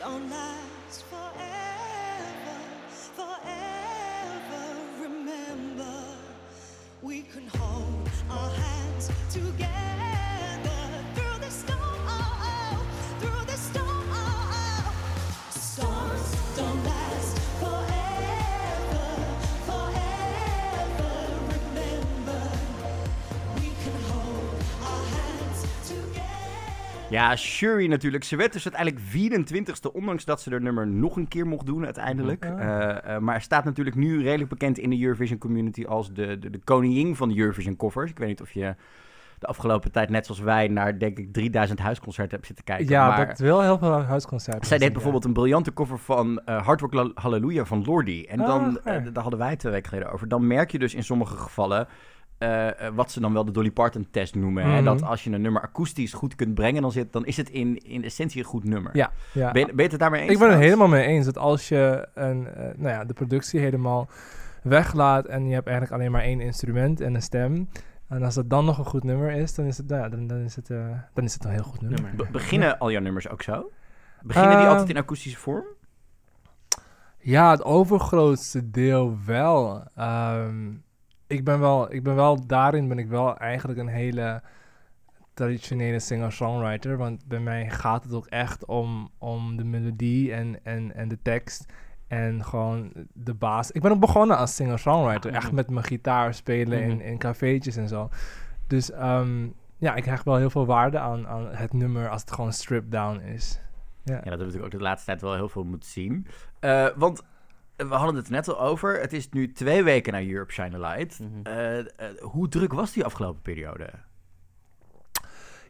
Speaker 1: Don't last forever, forever. Remember, we can hold our hands together Ja, Shuri natuurlijk. Ze werd dus uiteindelijk 24ste, ondanks dat ze er nummer nog een keer mocht doen uiteindelijk. Eh, eh, maar staat natuurlijk nu redelijk bekend in de Eurovision community als de, de, de koningin van de Eurovision covers. Ik weet niet of je de afgelopen tijd, net zoals wij, naar denk ik 3000 huisconcerten hebt zitten kijken.
Speaker 3: ja,
Speaker 1: maar
Speaker 3: dat wil heel veel huisconcerten.
Speaker 1: zij deed bijvoorbeeld een briljante cover van eh Hard Rock Hallelujah van Lordi. En
Speaker 3: Ah,
Speaker 1: dan, eh, daar hadden wij het twee weken geleden over. Dan merk je dus in sommige gevallen eh, eh, wat ze dan wel de Dolly Parton test noemen. Hè?
Speaker 3: Mhm.
Speaker 1: Dat als je een nummer akoestisch goed kunt brengen, dan, zit, dan is het in, in essentie een goed nummer.
Speaker 3: Ja, ja.
Speaker 1: Ben, je- ben je het daarmee eens?
Speaker 3: Ik ben het helemaal mee eens dat als je een, eh, nou ja, de productie helemaal weglaat en je hebt eigenlijk alleen maar één instrument en een stem. En als dat dan nog een goed nummer is, dan is het, nou ja, dan, dan is het, dan is het een heel goed nummer.
Speaker 2: Nummer.
Speaker 1: Be- beginnen al jouw nummers ook zo? Beginnen die
Speaker 3: Eh,
Speaker 1: altijd in akoestische vorm?
Speaker 3: Ja, het overgrootste deel wel. Ehm, ik, ben wel ik ben wel, daarin ben ik wel eigenlijk een hele traditionele singer-songwriter. Want bij mij gaat het ook echt om, om de melodie en, en, en de tekst. En gewoon de baas. Ik ben ook begonnen als singer-songwriter. Echt
Speaker 2: Mhm.
Speaker 3: met mijn gitaar spelen in,
Speaker 2: Mhm.
Speaker 3: in cafeetjes en zo. Dus ehm, ja, ik hecht wel heel veel waarde aan, aan het nummer als het gewoon stripped down is. Ja.
Speaker 1: Ja, dat hebben we natuurlijk ook de laatste tijd wel heel veel moeten zien. Eh, want we hadden het net al over. Het is nu twee weken naar Europe Shine a Light.
Speaker 2: Mhm.
Speaker 1: Eh, eh, hoe druk was die afgelopen periode?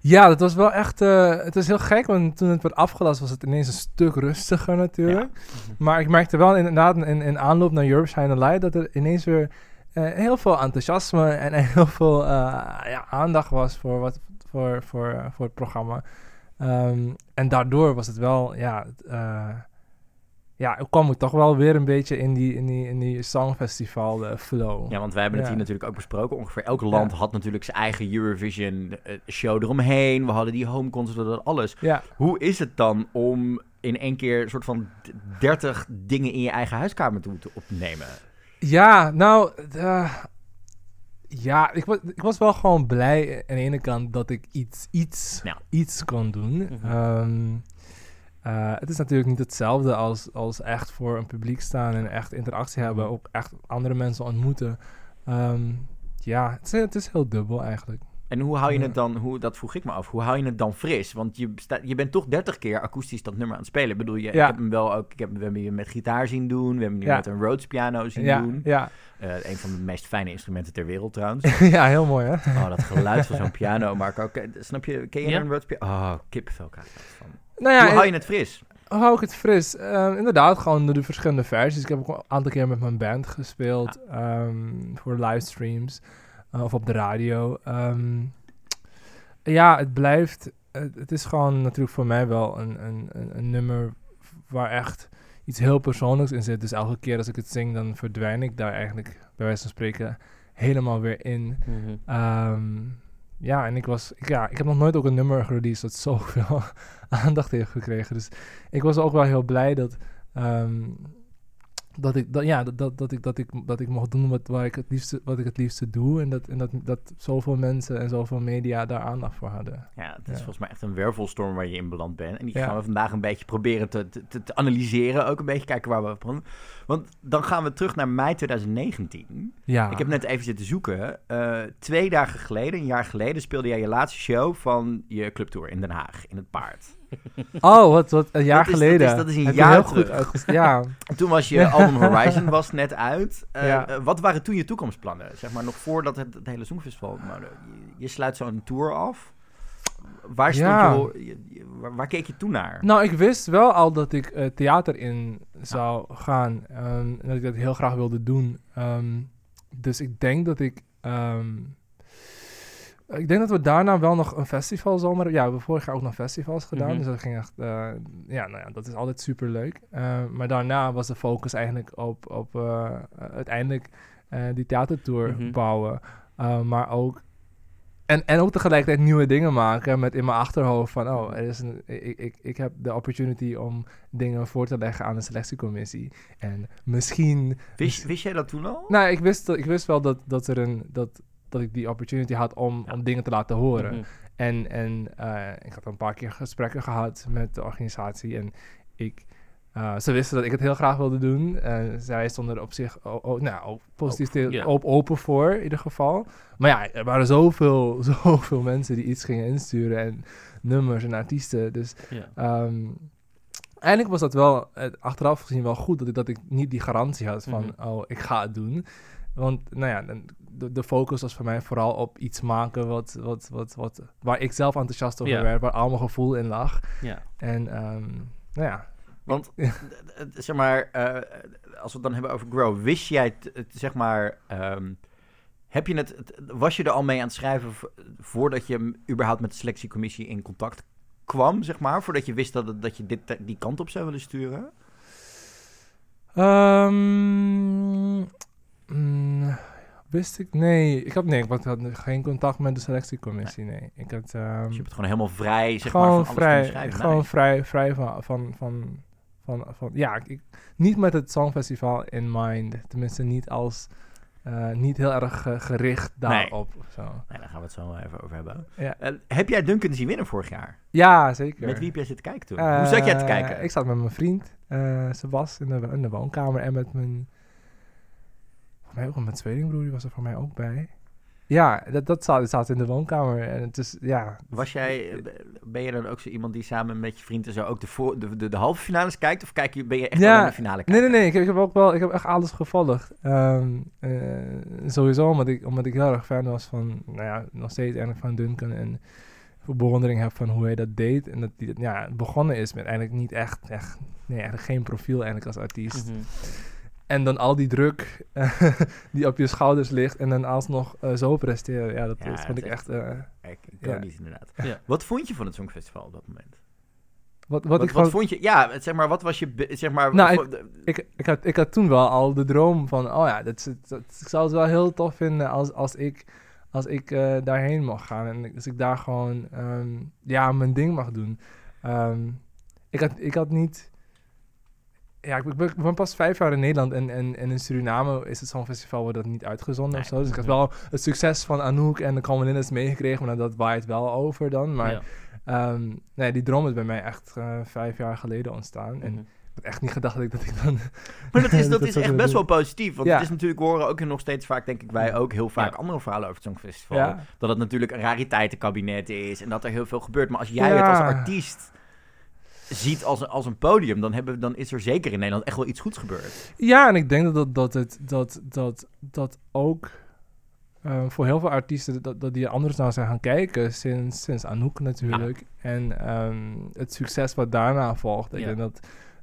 Speaker 3: Ja, dat was wel echt. eh, het is heel gek, want toen het werd afgelast was het ineens een stuk rustiger natuurlijk. Maar ik merkte wel inderdaad in, in aanloop naar Europe Shine a Light dat er ineens weer heel veel enthousiasme en, heel veel ja, aandacht was voor, wat, voor, voor, voor het programma. Ehm, en daardoor was het wel, ja, het, ja, ik kwam ik toch wel weer een beetje in die, in die, in die songfestival eh, flow.
Speaker 1: Ja, want wij hebben het hier natuurlijk ook besproken. Ongeveer elk land
Speaker 3: Ja.
Speaker 1: had natuurlijk zijn eigen Eurovision eh, show eromheen. We hadden die home concert, hadden alles.
Speaker 3: ja.
Speaker 1: Hoe is het dan om in één keer een soort van 30 dingen in je eigen huiskamer te opnemen?
Speaker 3: Ja, nou, eh, ja, ik was, ik was wel gewoon blij aan de ene kant dat ik iets, iets,
Speaker 1: Ja.
Speaker 3: iets kon doen.
Speaker 2: Mhm.
Speaker 3: Ehm, eh, het is natuurlijk niet hetzelfde als, als echt voor een publiek staan en echt interactie hebben, ook echt andere mensen ontmoeten. Ehm, ja, het is, het is heel dubbel eigenlijk.
Speaker 1: En hoe hou je het dan, hoe, dat vroeg ik me af, hoe hou je het dan fris? Want je, sta, je bent toch 30 keer akoestisch dat nummer aan het spelen. Ik bedoel, je, ik heb hem wel ook, ik heb, we hebben je met gitaar zien doen, we hebben hem
Speaker 3: Ja.
Speaker 1: met een Rhodes piano zien
Speaker 3: Ja,
Speaker 1: doen.
Speaker 3: ja.
Speaker 1: Eh, een van de meest fijne instrumenten ter wereld trouwens.
Speaker 3: ja, heel mooi hè.
Speaker 1: Oh, dat geluid van zo'n piano, Marco. Ken- Snap je, ken je
Speaker 2: Ja.
Speaker 1: een Rhodes piano? Oh, kippenvel krijg ik van.
Speaker 3: Nou ja,
Speaker 1: hoe hou je het fris?
Speaker 3: Hoe hou ik het fris? Ehm, inderdaad, gewoon door de verschillende versies. Ik heb ook een aantal keer met mijn band gespeeld ehm, voor livestreams eh, of op de radio. Ehm, ja, het blijft. Het, het is gewoon natuurlijk voor mij wel een, een, een, een nummer waar echt iets heel persoonlijks in zit. Dus elke keer als ik het zing, dan verdwijn ik daar eigenlijk bij wijze van spreken helemaal weer in.
Speaker 2: Mhm.
Speaker 3: Ja, en ik was, ik, ja, ik heb nog nooit ook een nummer gereleased dat zoveel aandacht heeft gekregen. Dus ik was ook wel heel blij dat, ehm, dat ik, dat, ja, dat, dat, dat ik, dat ik, dat ik mocht doen wat, waar ik het liefste, wat ik het liefste doe. En dat, en dat, dat zoveel mensen en zoveel media daar aandacht voor hadden.
Speaker 1: Ja, het is
Speaker 3: Ja.
Speaker 1: volgens mij echt een wervelstorm waar je in beland bent. En die
Speaker 3: Ja.
Speaker 1: gaan we vandaag een beetje proberen te, te, te analyseren. Ook een beetje kijken waar we van. Want dan gaan we terug naar mei 2019.
Speaker 3: Ja,
Speaker 1: Ik heb net even zitten zoeken. Eh, twee dagen geleden, een jaar geleden, speelde jij je laatste show van je clubtour in Den Haag, in het paard.
Speaker 3: Oh, wat, wat een jaar
Speaker 1: Dat is- dat is-
Speaker 3: geleden.
Speaker 1: dat is een jaar
Speaker 3: heel goed
Speaker 1: terug.
Speaker 3: uitges- Ja,
Speaker 1: En toen was je album Horizon was net uit. Eh,
Speaker 3: Ja.
Speaker 1: eh, wat waren toen je toekomstplannen? Zeg maar nog voordat het, het hele Songfestival... Maar, eh, je, je sluit zo'n tour af. Waar, stond
Speaker 3: Ja.
Speaker 1: je, waar, waar keek je toen naar?
Speaker 3: Nou, ik wist wel al dat ik theater in zou gaan. ehm, en dat ik dat heel graag wilde doen. Ehm, dus ik denk dat ik. ehm, ik denk dat we daarna wel nog een festival zomer. Ja, we hebben vorig jaar ook nog festivals gedaan.
Speaker 2: Mhm.
Speaker 3: Dus dat ging echt. eh, ja, nou ja, dat is altijd super leuk. maar daarna was de focus eigenlijk op, op eh, uiteindelijk eh, die theatertour
Speaker 2: Mhm.
Speaker 3: bouwen. Eh, maar ook en, en ook tegelijkertijd nieuwe dingen maken met in mijn achterhoofd van, oh, er is een, ik, ik, ik heb de opportunity om dingen voor te leggen aan de selectiecommissie. En misschien...
Speaker 1: Wist, wist jij dat toen al?
Speaker 3: Nou, ik wist, ik wist wel dat, dat, er een, dat, dat ik die opportunity had om,
Speaker 1: Ja.
Speaker 3: om dingen te laten horen.
Speaker 2: Mhm.
Speaker 3: En, en eh, ik had een paar keer gesprekken gehad met de organisatie. En ik Eh, ze wisten dat ik het heel graag wilde doen. En zij stonden er op zich nou, positief op, open voor, in ieder geval. Maar ja, er waren zoveel, zoveel mensen die iets gingen insturen. En nummers en artiesten. Dus. Ehm eigenlijk was dat wel, achteraf gezien wel goed, dat ik, dat ik niet die garantie had van,
Speaker 2: Mhm.
Speaker 3: oh, ik ga het doen. Want, nou ja, dan- de, de focus was voor mij vooral op iets maken wat, wat, wat, wat, waar ik zelf enthousiast over
Speaker 2: Ja.
Speaker 3: werd, waar al mijn gevoel in lag.
Speaker 2: Ja.
Speaker 3: En, ehm, nou ja.
Speaker 1: Want, d- zeg maar, eh, als we het dan hebben over Grow, wist jij, het, het, zeg maar, ehm, heb je het, het- was je er al mee aan het schrijven vo- voordat je überhaupt met de selectiecommissie in contact kwam, zeg maar, voordat je wist dat, het- dat je dit, eh, die kant op zou willen sturen?
Speaker 3: Ehm, mm, wist ik? Nee, ik had, nee, ik had geen contact met de selectiecommissie, nee. Ik had... ehm,
Speaker 1: Dus je hebt het gewoon helemaal vrij, zeg
Speaker 3: gewoon
Speaker 1: maar, van alles
Speaker 3: vrij,
Speaker 1: kunnen schrijven.
Speaker 3: gewoon vrij, vrij van, van, van, van, van ja, ik, niet met het Songfestival in mind. Tenminste, niet als, eh, niet heel erg eh, gericht
Speaker 1: Nee.
Speaker 3: daarop zo.
Speaker 1: Nee, daar gaan we het zo even over hebben.
Speaker 3: Ja.
Speaker 1: Eh, heb jij Duncan zien winnen vorig jaar?
Speaker 3: Ja, zeker.
Speaker 1: Met wie heb jij zitten kijken toen? Hoe zat jij te
Speaker 3: Eh,
Speaker 1: kijken?
Speaker 3: Ik zat met mijn vriend, eh Sebas, in de, in de woonkamer en met mijn, mij ook mijn tweelingbroer, die was er voor mij ook bij. Ja, dat, dat zat, zat in de woonkamer en het is, ja,
Speaker 1: Was jij, ben je dan ook zo iemand die samen met je vrienden zo ook de, voor, de, de, de halve finales kijkt? Of kijk je, ben je echt
Speaker 3: Ja.
Speaker 1: naar de finale
Speaker 3: Nee,
Speaker 1: kijken?
Speaker 3: nee, nee. Ik heb, ik heb ook wel, ik heb echt alles gevolgd. Ehm, eh, sowieso omdat ik, omdat ik heel erg fan was van, nou ja, nog steeds eigenlijk van Duncan. En bewondering heb van hoe hij dat deed. En dat hij ja, begonnen is met eigenlijk niet echt, echt, nee, eigenlijk geen profiel eigenlijk als artiest.
Speaker 2: Mhm.
Speaker 3: En dan al die druk die op je schouders ligt en dan alsnog eh, zo presteren. Ja, dat,
Speaker 1: Ja,
Speaker 3: dat
Speaker 1: het
Speaker 3: vond ik echt... eh,
Speaker 1: Ik, ook niet inderdaad.
Speaker 2: Ja.
Speaker 1: Wat vond je van het Songfestival op dat moment?
Speaker 3: wat, wat,
Speaker 1: Wat,
Speaker 3: ik
Speaker 1: wat vond je? Ja, zeg maar, wat was je, zeg maar...
Speaker 3: Nou,
Speaker 1: wat-
Speaker 3: ik, ik, had, ik had toen wel al de droom van, oh ja, dat, ik zou het wel heel tof vinden als, als ik, als ik eh, daarheen mag gaan. En als ik daar gewoon, ehm, ja, mijn ding mag doen. Ehm, ik, had, ik had niet... Ja, ik, ben- ik ben pas vijf jaar in Nederland en, en, en in Suriname is het zo'n festival wordt dat niet uitgezonden
Speaker 1: Nee.
Speaker 3: of zo. Dus ik had
Speaker 2: Mhm.
Speaker 3: wel het succes van Anouk en de is meegekregen, maar dat waait wel over dan. Maar
Speaker 2: Ja.
Speaker 3: ehm, nee, die droom is bij mij echt eh, vijf jaar geleden ontstaan. En
Speaker 2: Mhm.
Speaker 3: ik had echt niet gedacht dat ik, dat ik dan...
Speaker 1: Maar dat is, dat
Speaker 3: dat
Speaker 1: is echt best wel positief. Want
Speaker 3: Ja.
Speaker 1: het is natuurlijk, we horen ook nog steeds vaak, denk ik, wij ook heel vaak
Speaker 2: Ja.
Speaker 1: andere verhalen over het Songfestival. Dat het natuurlijk een rariteitenkabinet is en dat er heel veel gebeurt. Maar als jij het als artiest ziet als, een- als een podium, dan, hebben, dan is er zeker in Nederland echt wel iets goeds gebeurd.
Speaker 3: Ja, en ik denk dat dat, dat, het, dat, dat, dat ook eh, voor heel veel artiesten dat, dat die anders naar zijn gaan kijken sinds, sinds Anouk natuurlijk. En ehm, het succes wat daarna volgt. Ik denk dat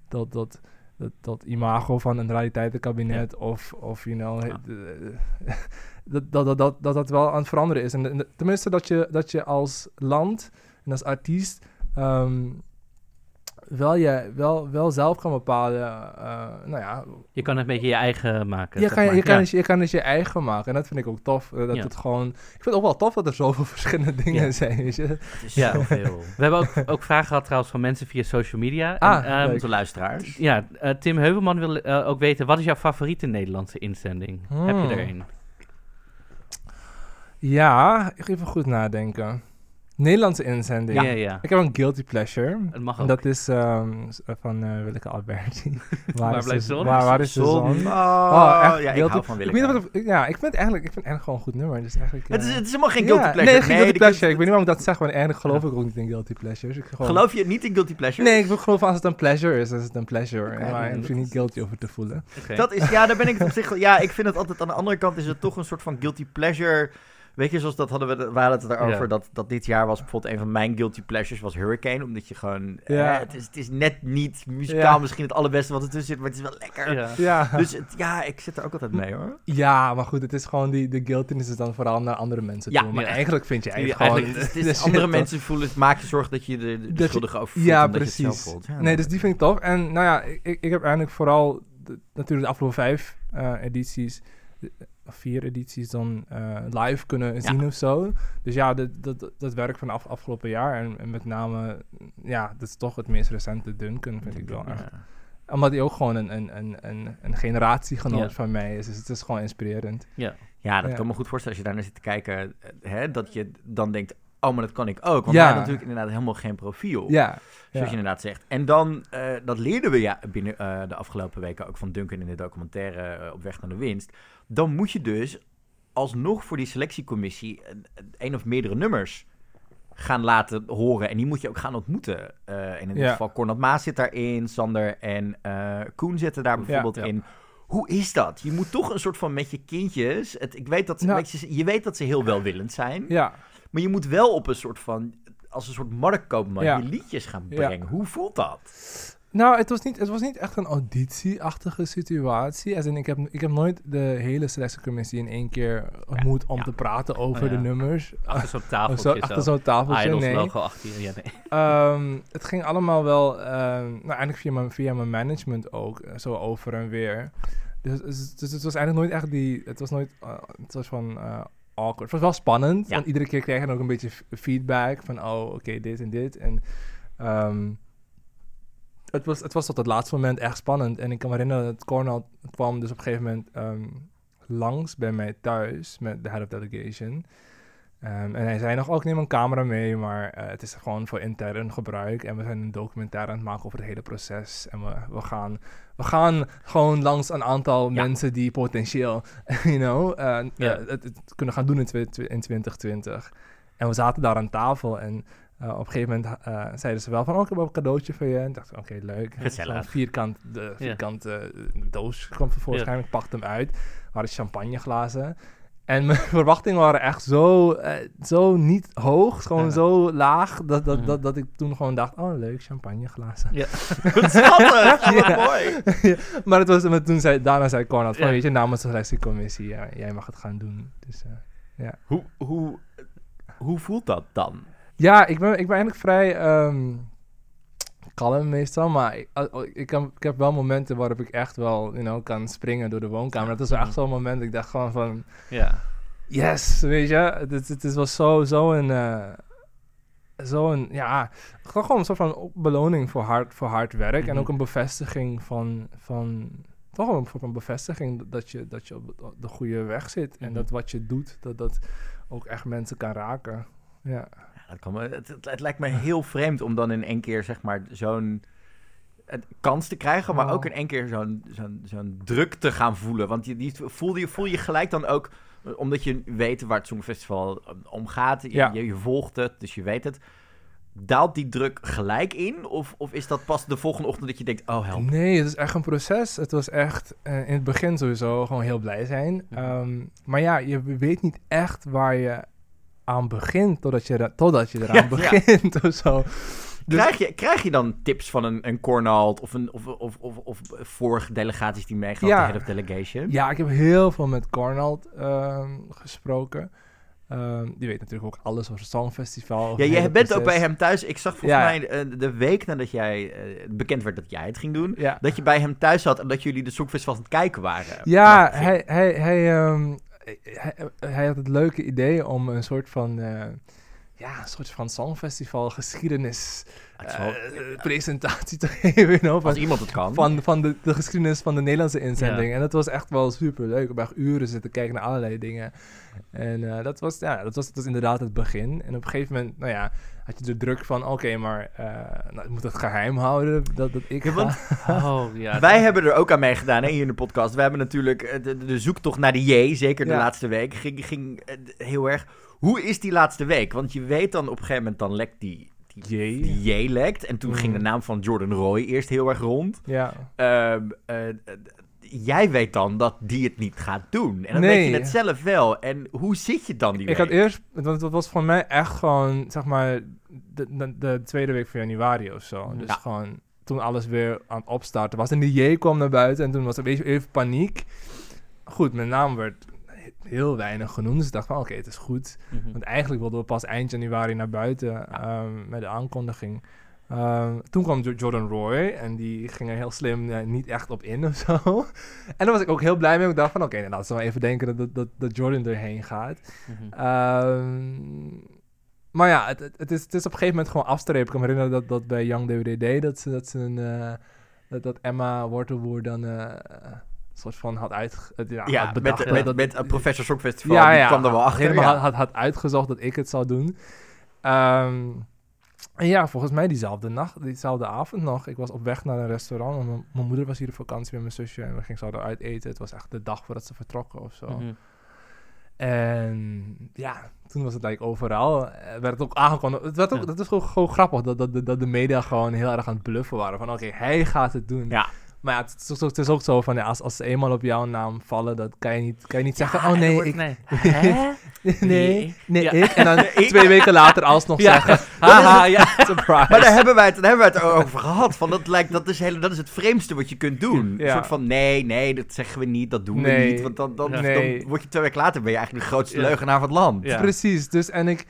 Speaker 3: dat, dat, dat dat imago van een rariteitenkabinet of, of you know,
Speaker 1: Ja.
Speaker 3: dat, dat, dat, dat, dat dat wel aan het veranderen is. En, tenminste dat je, dat je als land en als artiest ehm, wel, je, wel, wel zelf kan bepalen, eh, nou ja,
Speaker 2: Je kan het een beetje je eigen maken.
Speaker 3: je kan, je, kan
Speaker 2: Ja.
Speaker 3: het, je kan het je eigen maken. En dat vind ik ook tof. eh, dat
Speaker 2: Ja.
Speaker 3: het gewoon, ik vind het ook wel tof dat er zoveel verschillende dingen
Speaker 1: Ja.
Speaker 3: zijn. Weet je?
Speaker 1: Het is
Speaker 2: Ja.
Speaker 1: zoveel.
Speaker 2: We hebben ook, ook vragen gehad trouwens van mensen via social media.
Speaker 3: Ah,
Speaker 2: En, ehm,
Speaker 3: leuk.
Speaker 1: Onze luisteraars.
Speaker 2: ja, eh, Tim Heuvelman wil ook weten, wat is jouw favoriete Nederlandse inzending? Heb je
Speaker 3: Hmm.
Speaker 2: er een?
Speaker 3: Ja, ik ga even goed nadenken. Nederlandse inzending.
Speaker 2: Ja, ja.
Speaker 3: Ik heb een guilty pleasure.
Speaker 2: Het mag
Speaker 3: En
Speaker 2: ook.
Speaker 3: dat is ehm, s- van eh Willeke Alberti.
Speaker 2: Waar
Speaker 3: is
Speaker 2: blijft zon?
Speaker 3: Waar, waar is de zon?
Speaker 1: Oh,
Speaker 3: Oh, echt
Speaker 1: ja, ik hou van
Speaker 3: Ik weet niet wat ja, ik vind het eigenlijk, ik vind het eigenlijk gewoon een goed nummer. Dus eigenlijk,
Speaker 1: Het is,
Speaker 3: eh,
Speaker 1: het is helemaal geen
Speaker 3: ja,
Speaker 1: guilty pleasure.
Speaker 3: Nee, geen guilty pleasure.
Speaker 1: guilty-
Speaker 3: Ik weet niet waarom ik dat zeg, want eigenlijk geloof ik ook niet in guilty pleasures. Ik gewoon,
Speaker 1: Geloof je niet in guilty pleasure?
Speaker 3: Nee, ik geloof als het een pleasure is, dan is het een pleasure.
Speaker 1: Oké,
Speaker 3: maar ik hoef je niet guilty over te voelen.
Speaker 1: Dat is, ja, daar ben ik het op zich. wel- Ja, ik vind het altijd aan de andere kant is het toch een soort van guilty pleasure. Weet je, zoals dat hadden we, we hadden het erover,
Speaker 2: Ja.
Speaker 1: dat, dat dit jaar was bijvoorbeeld een van mijn guilty pleasures was Hurricane. Omdat je gewoon,
Speaker 3: Ja.
Speaker 1: eh, het, is, het is net niet muzikaal
Speaker 3: Ja.
Speaker 1: misschien het allerbeste wat ertussen zit, maar het is wel lekker.
Speaker 2: Ja.
Speaker 3: Ja.
Speaker 1: Dus het, ja, ik zit er ook altijd mee hoor.
Speaker 3: ja, maar goed, het is gewoon die, de guiltiness is dan vooral naar andere mensen
Speaker 1: Ja,
Speaker 3: toe. Maar
Speaker 2: ja.
Speaker 3: eigenlijk vind je
Speaker 2: Ja,
Speaker 3: eigenlijk gewoon...
Speaker 1: Eigenlijk, het is,
Speaker 3: de
Speaker 1: het is andere mensen voelen, het maak je zorg dat je de, de
Speaker 3: Dat je-
Speaker 1: schuldige over voelt,
Speaker 3: Ja,
Speaker 1: omdat je het zelf
Speaker 3: precies.
Speaker 1: voelt. Ja,
Speaker 3: Nee, dus die vind ik tof. En nou ja, ik, ik heb eigenlijk vooral de- natuurlijk de afgelopen vijf eh, edities, vier edities dan eh, live kunnen zien of zo. Dus ja, dat, dat, dat werk van af, afgelopen jaar en, en met name, ja, dat is toch het meest recente Duncan, vind ik wel
Speaker 1: Ja.
Speaker 3: echt. Omdat hij ook gewoon een, een, een, een, een generatiegenoot
Speaker 2: Ja.
Speaker 3: van mij is. Dus het is gewoon inspirerend.
Speaker 1: Ja, dat
Speaker 3: Ja.
Speaker 1: kan me goed voorstellen als je daar naar zit te kijken. eh, Hè, dat je dan denkt, oh, maar dat kan ik ook. Want
Speaker 3: Ja.
Speaker 1: natuurlijk inderdaad helemaal geen profiel.
Speaker 3: Ja.
Speaker 1: Zoals
Speaker 3: ja.
Speaker 1: je inderdaad zegt. En dan, eh, dat leerden we ja binnen de afgelopen weken ook van Duncan in de documentaire Op weg naar de winst. Dan moet je dus alsnog voor die selectiecommissie een, of meerdere nummers gaan laten horen. En die moet je ook gaan ontmoeten. Eh, in dit
Speaker 3: Ja.
Speaker 1: geval Cornel Maas zit daarin, Sander en eh, Koen zitten daar bijvoorbeeld
Speaker 3: ja.
Speaker 1: in. Hoe is dat? Je moet toch een soort van met je kindjes... Het, ik weet dat, ze- je, weet dat ze heel welwillend zijn.
Speaker 3: Ja.
Speaker 1: Maar je moet wel op een soort van... Als een soort marktkoopman je liedjes gaan brengen. Hoe voelt dat?
Speaker 3: Nou, het was, niet, het was niet echt een auditieachtige situatie. Als in, ik, heb, ik heb nooit de hele selectiecommissie in één keer ontmoet om
Speaker 1: ja.
Speaker 3: te praten over
Speaker 2: Oh, ja.
Speaker 3: de nummers.
Speaker 2: Achter zo'n tafeltje
Speaker 3: zo, achter zo'n tafeltje,
Speaker 2: Idols
Speaker 3: nee.
Speaker 2: logo achter je. Nee.
Speaker 3: Ehm, het ging allemaal wel, ehm, nou eigenlijk via mijn, via mijn management ook, eh, zo over en weer. Dus, dus, dus het was eigenlijk nooit echt die, het was nooit, eh, het was van eh, awkward. Het was wel spannend, want iedere keer kreeg je dan ook een beetje feedback van, oh oké, dit en dit. En ehm, het, was, het was tot het laatste moment echt spannend. En ik kan me herinneren dat Cornel kwam dus op een gegeven moment ehm, langs bij mij thuis met de head of delegation. Ehm, en hij zei nog, oh, ik neem een camera mee, maar eh, het is gewoon voor intern gebruik. En we zijn een documentaire aan het maken over het hele proces. En we, we, gaan, we gaan gewoon langs een aantal
Speaker 1: Ja.
Speaker 3: mensen die potentieel, you know, eh,
Speaker 2: Ja.
Speaker 3: eh, het, het kunnen gaan doen in, in 2020. En we zaten daar aan tafel en eh, op een gegeven moment eh, zeiden ze wel van, oh, ik heb een cadeautje voor je. En ik dacht, oké, leuk.
Speaker 1: Gezellig.
Speaker 3: Vierkant, de vierkante doos kwam tevoorschijn. Ik pakte hem uit. Er waren champagneglazen. En mijn verwachtingen waren echt zo, eh, zo niet hoog, gewoon
Speaker 1: Ja.
Speaker 3: zo laag, dat, dat,
Speaker 2: Mhm.
Speaker 3: dat, dat ik toen gewoon dacht, oh leuk, champagneglazen.
Speaker 1: Wat schattig!
Speaker 3: Ja.
Speaker 1: mooi!
Speaker 3: maar het was, maar toen zei, daarna zei Cornel van,
Speaker 2: Ja.
Speaker 3: weet je, namens de selectiecommissie, ja, jij mag het gaan doen. Dus, eh,
Speaker 1: Hoe, hoe, hoe voelt dat dan?
Speaker 3: Ja, ik ben, ik ben eigenlijk vrij ehm, kalm meestal, maar ik, ik, ik, heb, ik heb wel momenten waarop ik echt wel, you know, kan springen door de woonkamer. Dat is wel echt zo'n moment, ik dacht gewoon van,
Speaker 2: Ja.
Speaker 3: Yes, weet je. Het, het, het is wel zo, zo een... eh, zo een, ja, gewoon gewoon een soort van beloning voor hard, voor hard werk. En
Speaker 2: Mhm.
Speaker 3: ook een bevestiging van, van toch een soort van bevestiging dat je, dat je op de goede weg zit. En
Speaker 2: Mhm.
Speaker 3: dat wat je doet, dat dat ook echt mensen kan raken. Ja.
Speaker 1: Dat kan me, het, het, het lijkt me heel vreemd om dan in één keer zeg maar zo'n kans te krijgen, maar
Speaker 3: Oh.
Speaker 1: ook in één keer zo'n zo'n zo'n druk te gaan voelen. Want die, die, voel, je, voel je gelijk dan ook, eh, omdat je weet waar het Songfestival eh, om gaat, je,
Speaker 3: Ja.
Speaker 1: je, je volgt het, dus je weet het. Daalt die druk gelijk in? Of, of is dat pas de volgende ochtend dat je denkt, oh help.
Speaker 3: Nee, het is echt een proces. Het was echt eh, in het begin sowieso gewoon heel blij zijn. Ehm, maar ja, je weet niet echt waar je aan begint totdat je, totdat je eraan
Speaker 1: Ja, ja.
Speaker 3: begint of zo. Dus-
Speaker 1: Krijg, je, krijg je dan tips van een, een Cornald of, een, of, of, of, of vorige delegaties die meegaan,
Speaker 3: Ja.
Speaker 1: de head of delegation?
Speaker 3: Ja, ik heb heel veel met Cornald ehm, gesproken. Ehm, die weet natuurlijk ook alles over het Songfestival.
Speaker 1: Ja, jij bent ook bij hem thuis. Ik zag volgens
Speaker 3: Ja.
Speaker 1: mij eh, de week nadat jij eh, bekend werd dat jij het ging doen,
Speaker 3: Ja,
Speaker 1: dat je bij hem thuis zat en dat jullie de Songfestival aan het kijken waren.
Speaker 3: ja
Speaker 1: Maar-
Speaker 3: hij, hij, hij, ehm, hij, hij had het leuke idee om een soort van... eh, ja, een soort van Songfestival geschiedenis
Speaker 1: is wel-
Speaker 3: eh, presentatie te geven. you know, van,
Speaker 1: als iemand het kan.
Speaker 3: van, van de, de geschiedenis van de Nederlandse inzending. En dat was echt wel super leuk. Ik heb echt uren zitten kijken naar allerlei dingen. En eh, dat, was, ja, dat, was, dat was inderdaad het begin. En op een gegeven moment, nou ja, had je de druk van... Oké, maar eh, nou, ik moet het geheim houden dat, dat ik
Speaker 1: Ja, want.
Speaker 2: Oh, ja.
Speaker 1: Wij hebben er ook aan meegedaan hè, hier in de podcast. We hebben natuurlijk eh, de, de zoektocht naar de J, zeker de laatste week, ging, ging eh, heel erg. Hoe is die laatste week? Want je weet dan op een gegeven moment, dan lekt die, die, die J lekt. En toen
Speaker 3: Mhm.
Speaker 1: ging de naam van Jordan Roy eerst heel erg rond.
Speaker 3: Ja.
Speaker 1: Ehm, eh, jij weet dan dat die het niet gaat doen. En dan
Speaker 3: Nee.
Speaker 1: weet je het zelf wel. En hoe zit je dan die
Speaker 3: Ik
Speaker 1: week?
Speaker 3: had eerst, want het was voor mij echt gewoon, zeg maar, de, de, de tweede week van januari of zo. Dus
Speaker 1: Ja.
Speaker 3: gewoon toen alles weer aan het opstarten was. En de J kwam naar buiten en toen was er even, even paniek. Goed, mijn naam werd heel weinig genoemd. Dus ik dacht van, oké, het is goed.
Speaker 2: Mhm.
Speaker 3: Want eigenlijk wilden we pas eind januari naar buiten ehm, met de aankondiging. Ehm, toen kwam Jo- Jordan Roy en die ging er heel slim eh, niet echt op in of zo. En daar was ik ook heel blij mee. Ik dacht van, oké, nou, laten we even denken dat, dat, dat Jordan erheen gaat.
Speaker 2: Mhm.
Speaker 3: Ehm, maar ja, het, het, is, het is op een gegeven moment gewoon afstrepen. Ik kan me herinneren dat, dat bij Young DWDD, dat ze, dat, ze een, eh, dat, dat Emma Wortelboer dan eh, soort van had uit... het- Ja,
Speaker 1: ja,
Speaker 3: had
Speaker 1: met,
Speaker 3: bedacht
Speaker 1: met,
Speaker 3: dat-
Speaker 1: met, een Professor
Speaker 3: ja, ja,
Speaker 1: kwam er wel achter.
Speaker 3: helemaal
Speaker 1: ja.
Speaker 3: had, had, had uitgezocht dat ik het zou doen. Ehm, en ja, volgens mij diezelfde nacht, diezelfde avond nog. Ik was op weg naar een restaurant. want Mijn, moeder was hier op vakantie met mijn zusje. En we gingen zouden uit eten. Het was echt de dag voordat ze vertrokken of zo.
Speaker 2: Mhm.
Speaker 3: En ja, toen was het like, overal. eh, werd het ook aangekondigd. Het werd ook,
Speaker 2: Ja.
Speaker 3: Dat is gewoon, gewoon grappig dat, dat, dat de media gewoon heel erg aan het bluffen waren. Van oké, hij gaat het doen.
Speaker 1: Ja.
Speaker 3: Maar ja, het is, ook, het is ook zo van ja, als, als ze eenmaal op jouw naam vallen, dat kan je niet, kan je niet zeggen.
Speaker 2: Ja,
Speaker 3: Oh nee,
Speaker 2: wordt-
Speaker 3: ik,
Speaker 2: nee. Hè?
Speaker 3: nee, nee,
Speaker 2: Ja.
Speaker 3: ik. En dan twee weken later alsnog zeggen. Haha, ja, surprise.
Speaker 1: Maar daar hebben wij het, daar hebben wij het over gehad. Van dat, lijkt, dat, is hele, dat is het vreemdste wat je kunt doen. Een soort van, nee, nee, dat zeggen we niet, dat doen we niet. Want dan, dan, word je twee weken later, ben je eigenlijk de grootste leugenaar van het land.
Speaker 3: Precies, dus en ik,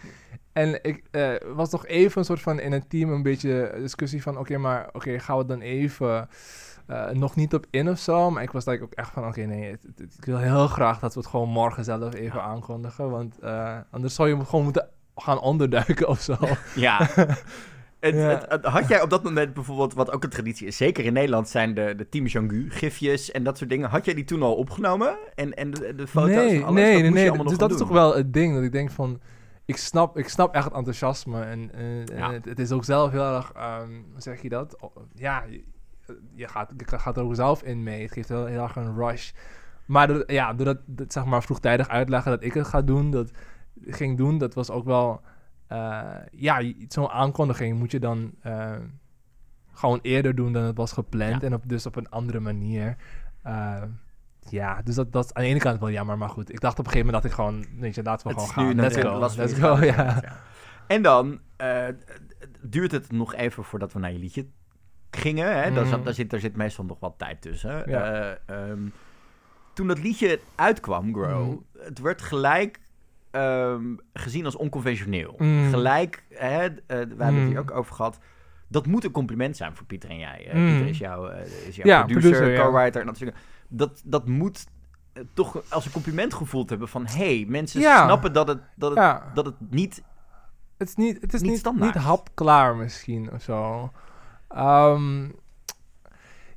Speaker 3: en ik eh, was toch even een soort van in het team een beetje discussie van, oké, maar oké, gaan we dan even eh, nog niet op in of zo? Maar ik was like ook echt van, oké, nee, het- het- ik wil heel graag dat we het gewoon morgen zelf even aankondigen, want eh, anders zou je gewoon moeten gaan onderduiken of zo.
Speaker 1: Ja. Het,
Speaker 3: Ja.
Speaker 1: het- het- had jij op dat moment bijvoorbeeld, wat ook een traditie is, zeker in Nederland, zijn de, de Team Jangu gifjes en dat soort dingen. Had jij die toen al opgenomen? En, en de, de foto's
Speaker 3: nee,
Speaker 1: en alles?
Speaker 3: nee,
Speaker 1: Dat
Speaker 3: nee, nee. Dus dat is toch wel het ding, dat ik denk van, ik snap, ik snap echt het enthousiasme en, en, en
Speaker 1: Ja.
Speaker 3: het, het is ook zelf heel erg, ehm, hoe zeg je dat? Ja, je, gaat, je gaat er ook zelf in mee. Het geeft heel, heel erg een rush. Maar ja, door dat, zeg maar vroegtijdig uitleggen dat ik het ga doen, dat ging doen, dat was ook wel, eh, ja, zo'n aankondiging moet je dan eh, gewoon eerder doen dan het was gepland
Speaker 1: Ja.
Speaker 3: en op, dus op een andere manier. Eh, ja, dus dat, dat is aan de ene kant wel jammer, maar goed. Ik dacht op een gegeven moment dat ik gewoon, weet je, laten we
Speaker 1: Het
Speaker 3: gewoon gaan.
Speaker 1: nu
Speaker 3: Let's go, let's go, ja.
Speaker 1: En dan duurt het nog even voordat we naar je liedje gingen. Hè? Daar,
Speaker 3: Mhm.
Speaker 1: zat, daar, zit, daar zit meestal nog wat tijd tussen.
Speaker 3: Ja.
Speaker 1: Eh, ehm, toen dat liedje uitkwam, Grow,
Speaker 3: Mhm.
Speaker 1: het werd gelijk ehm, gezien als onconventioneel.
Speaker 3: Mhm.
Speaker 1: Gelijk, hè, eh, we hebben het hier ook over gehad. Dat moet een compliment zijn voor Pieter en jij. Pieter is jouw, eh, is jouw
Speaker 3: Ja,
Speaker 1: producer,
Speaker 3: producer, ja.
Speaker 1: co-writer en dat. Dat, dat moet toch als een compliment gevoeld hebben van... hey, mensen
Speaker 3: Ja.
Speaker 1: snappen dat het, dat het, dat het niet
Speaker 3: het is niet, het is
Speaker 1: Niet
Speaker 3: niet,
Speaker 1: standaard.
Speaker 3: niet hapklaar misschien of zo. Ehm,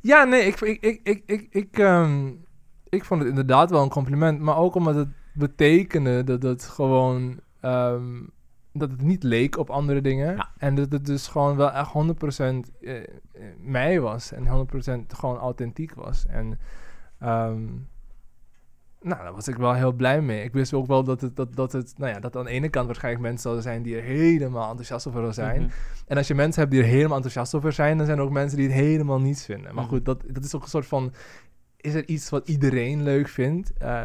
Speaker 3: ja, nee, ik, ik, ik, ik, ik, ik, ehm, ik vond het inderdaad wel een compliment. Maar ook omdat het betekende dat het gewoon... ehm, dat het niet leek op andere dingen.
Speaker 1: Ja.
Speaker 3: En dat het dus gewoon wel echt 100% eh, eh, mij was. En 100% gewoon authentiek was. En nou, daar was ik wel heel blij mee. Ik wist ook wel dat het, dat, dat het, nou ja, dat aan de ene kant waarschijnlijk mensen zouden zijn die er helemaal enthousiast over zijn.
Speaker 2: Mhm.
Speaker 3: En als je mensen hebt die er helemaal enthousiast over zijn, dan zijn er ook mensen die het helemaal niet vinden. Maar
Speaker 2: Mhm.
Speaker 3: goed, dat, dat is ook een soort van, is er iets wat iedereen leuk vindt? Eh,